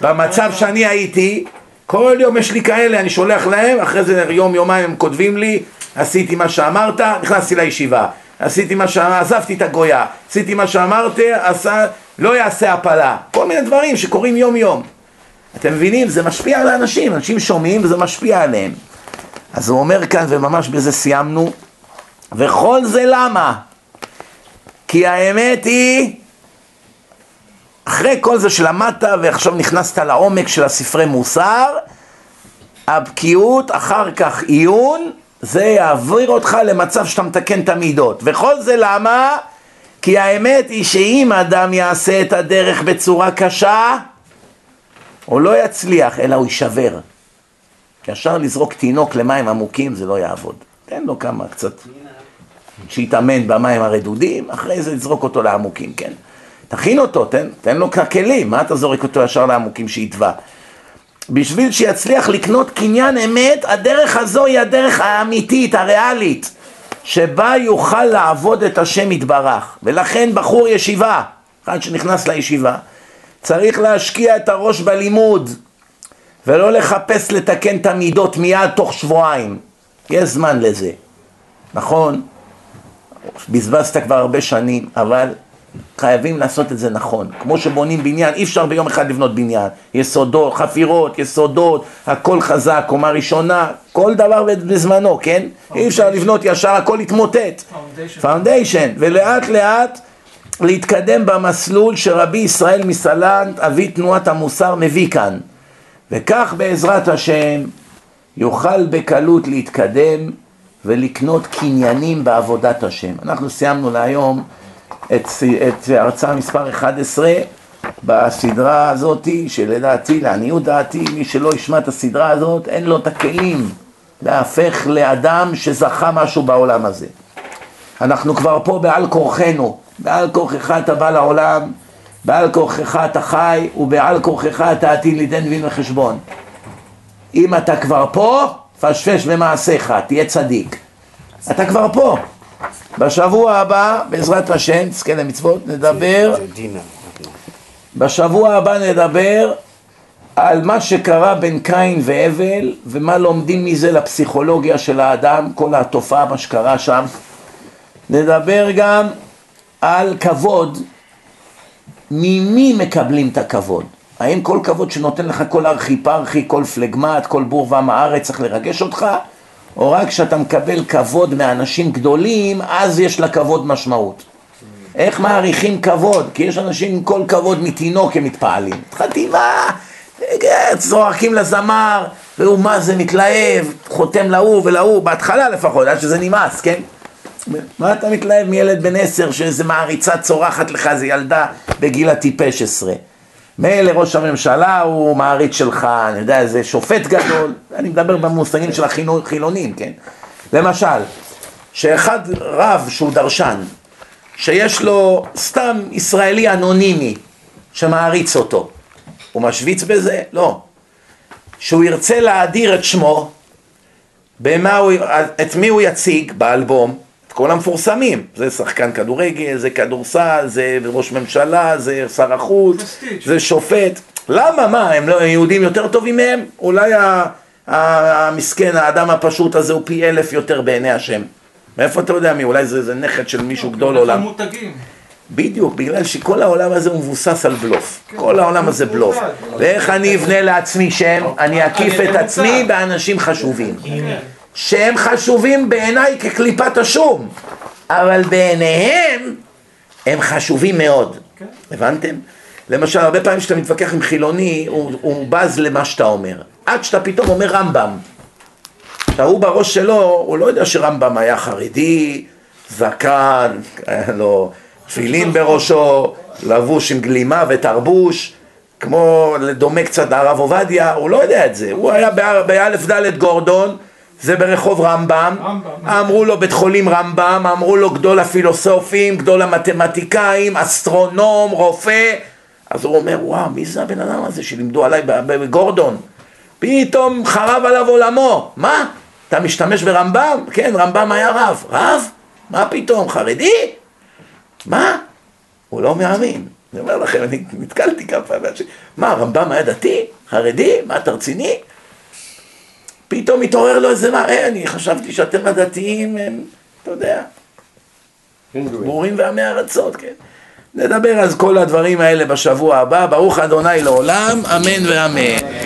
במצב שאני הייתי, כל יום יש לי כאלה, אני שולח להם, אחרי זה יום יומיים הם כותבים לי, עשיתי מה שאמרת, נכנסתי לישיבה. עשיתי מה שאמרת, עזבתי את הגויה, עשיתי מה שאמרתי, עשה, לא יעשה הפלה. כל מיני דברים שקורים יום יום. אתם מבינים? זה משפיע על האנשים, אנשים שומעים וזה משפיע עליהם. אז הוא אומר כאן, וממש בזה סיימנו, וכל זה למה? כי האמת היא, אחרי כל זה שלמדת ועכשיו נכנסת לעומק של הספרי מוסר, הבקיאות, אחר כך עיון, זה יעביר אותך למצב שאתה מתקן את המידות. וכל זה למה? כי האמת היא שאם אדם יעשה את הדרך בצורה קשה, הוא לא יצליח, אלא הוא יישבר. ישר לזרוק תינוק למים עמוקים זה לא יעבוד. תן לו כמה, קצת, שיתאמן במים הרדודים, אחרי זה לזרוק אותו לעמוקים, כן? תכין אותו, תן, תן לו כלים, מה אתה זורק אותו ישר לעמוקים שיטבע? בשביל שיצליח לקנות קניין אמת, הדרך הזו היא הדרך האמיתית, הריאלית, שבה יוכל לעבוד את השם יתברך. ולכן בחור ישיבה, אחד שנכנס לישיבה, צריך להשקיע את הראש בלימוד, ולא לחפש לתקן את המידות מיד תוך שבועיים. יש זמן לזה, נכון? בזבזת כבר הרבה שנים, אבל חייבים לעשות את זה נכון. כמו שבונים בניין, אי אפשר ביום אחד לבנות בניין. יסודות, חפירות, יסודות, הכל חזק, קומה ראשונה, כל דבר בזמנו, כן? אי אפשר לבנות ישר, הכל יתמוטט. foundation. ולאט לאט להתקדם במסלול שרבי ישראל מסלנט, אבי תנועת המוסר, מביא כאן. וכך בעזרת השם יוכל בקלות להתקדם ולקנות קניינים בעבודת השם. אנחנו סיימנו להיום את, את הרצאה מספר 11 בסדרה הזאתי, שלדעתי, לעניות דעתי, מי שלא ישמע את הסדרה הזאת, אין לו את הכלים להפך לאדם שזכה משהו בעולם הזה. אנחנו כבר פה בעל כורחנו, בעל כורחך אתה בא לעולם, בעל כורחך אתה חי, ובעל כורחך אתה עתיד ליתן דין וחשבון. אם אתה כבר פה, פשפש במעשיך, תהיה צדיק. אתה כבר פה. בשבוע הבא, בעזרת השם, תזכה למצוות, נדבר, בשבוע הבא נדבר על מה שקרה בין קין והבל ומה לומדים מזה לפסיכולוגיה של האדם, כל התופעה, מה שקרה שם. נדבר גם על כבוד, ממי מקבלים את הכבוד? האם כל כבוד שנותן לך כל ארכיפרכי, כל פלגמט, כל בור ועם הארץ צריך לרגש אותך? או רק כשאתה מקבל כבוד מאנשים גדולים, אז יש לכבוד משמעות. איך מעריכים כבוד? כי יש אנשים עם כל כבוד מתינוק הם מתפעלים. חתימה, צועקים לזמר, והוא מה זה מתלהב, חותם להוא ולהוא, בהתחלה לפחות, עד שזה נמאס, כן? מה אתה מתלהב מילד בן עשר שאיזה מעריצה צורחת לך, איזה ילדה בגיל הטיפש עשרה? מילא ראש הממשלה הוא מעריץ שלך, אני יודע, איזה שופט גדול, אני מדבר במושגים של החילונים, כן? למשל, שאחד רב שהוא דרשן, שיש לו סתם ישראלי אנונימי שמעריץ אותו, הוא משוויץ בזה? לא. שהוא ירצה להאדיר את שמו, במה הוא, את מי הוא יציג באלבום? את כל המפורסמים, זה שחקן כדורגל, זה כדורסל, זה ראש ממשלה, זה שר החוץ, זה שופט. למה? מה, הם לא יהודים יותר טובים מהם? אולי המסכן, האדם הפשוט הזה הוא פי אלף יותר בעיני השם. מאיפה אתה יודע מי? אולי זה, זה נכד של מישהו גדול עולם. בדיוק, בגלל שכל העולם הזה הוא מבוסס על בלוף. כל העולם הזה בלוף. ואיך אני אבנה לעצמי שם? אני אקיף את עצמי באנשים חשובים. שהם חשובים בעיניי כקליפת השום, אבל בעיניהם הם חשובים מאוד. הבנתם? למשל, הרבה פעמים כשאתה מתווכח עם חילוני, הוא, הוא בז למה שאתה אומר. עד שאתה פתאום אומר רמב"ם. עכשיו, הוא בראש שלו, הוא לא יודע שרמב"ם היה חרדי, זקן, היה לו תפילין [LAUGHS] בראשו, לבוש עם גלימה ותרבוש, כמו, דומה קצת לרב עובדיה, הוא לא יודע את זה. הוא היה באלף דלת גורדון, זה ברחוב רמב"ם, אמרו לו בית חולים רמב"ם, אמרו לו גדול הפילוסופים, גדול המתמטיקאים, אסטרונום, רופא, אז הוא אומר, וואו, מי זה הבן אדם הזה שלימדו עליי בגורדון? פתאום חרב עליו עולמו, מה? אתה משתמש ברמב"ם? כן, רמב"ם היה רב. רב? מה פתאום, חרדי? מה? הוא לא מאמין. אני אומר לכם, אני נתקלתי כמה פעמים, מה, רמב"ם היה דתי? חרדי? מה, אתה רציני? פתאום מתעורר לו איזה מראה, אני חשבתי שאתם הדתיים הם, אתה יודע, ברורים ועמי ארצות, כן. נדבר על כל הדברים האלה בשבוע הבא, ברוך אדוני לעולם, אמן ואמן.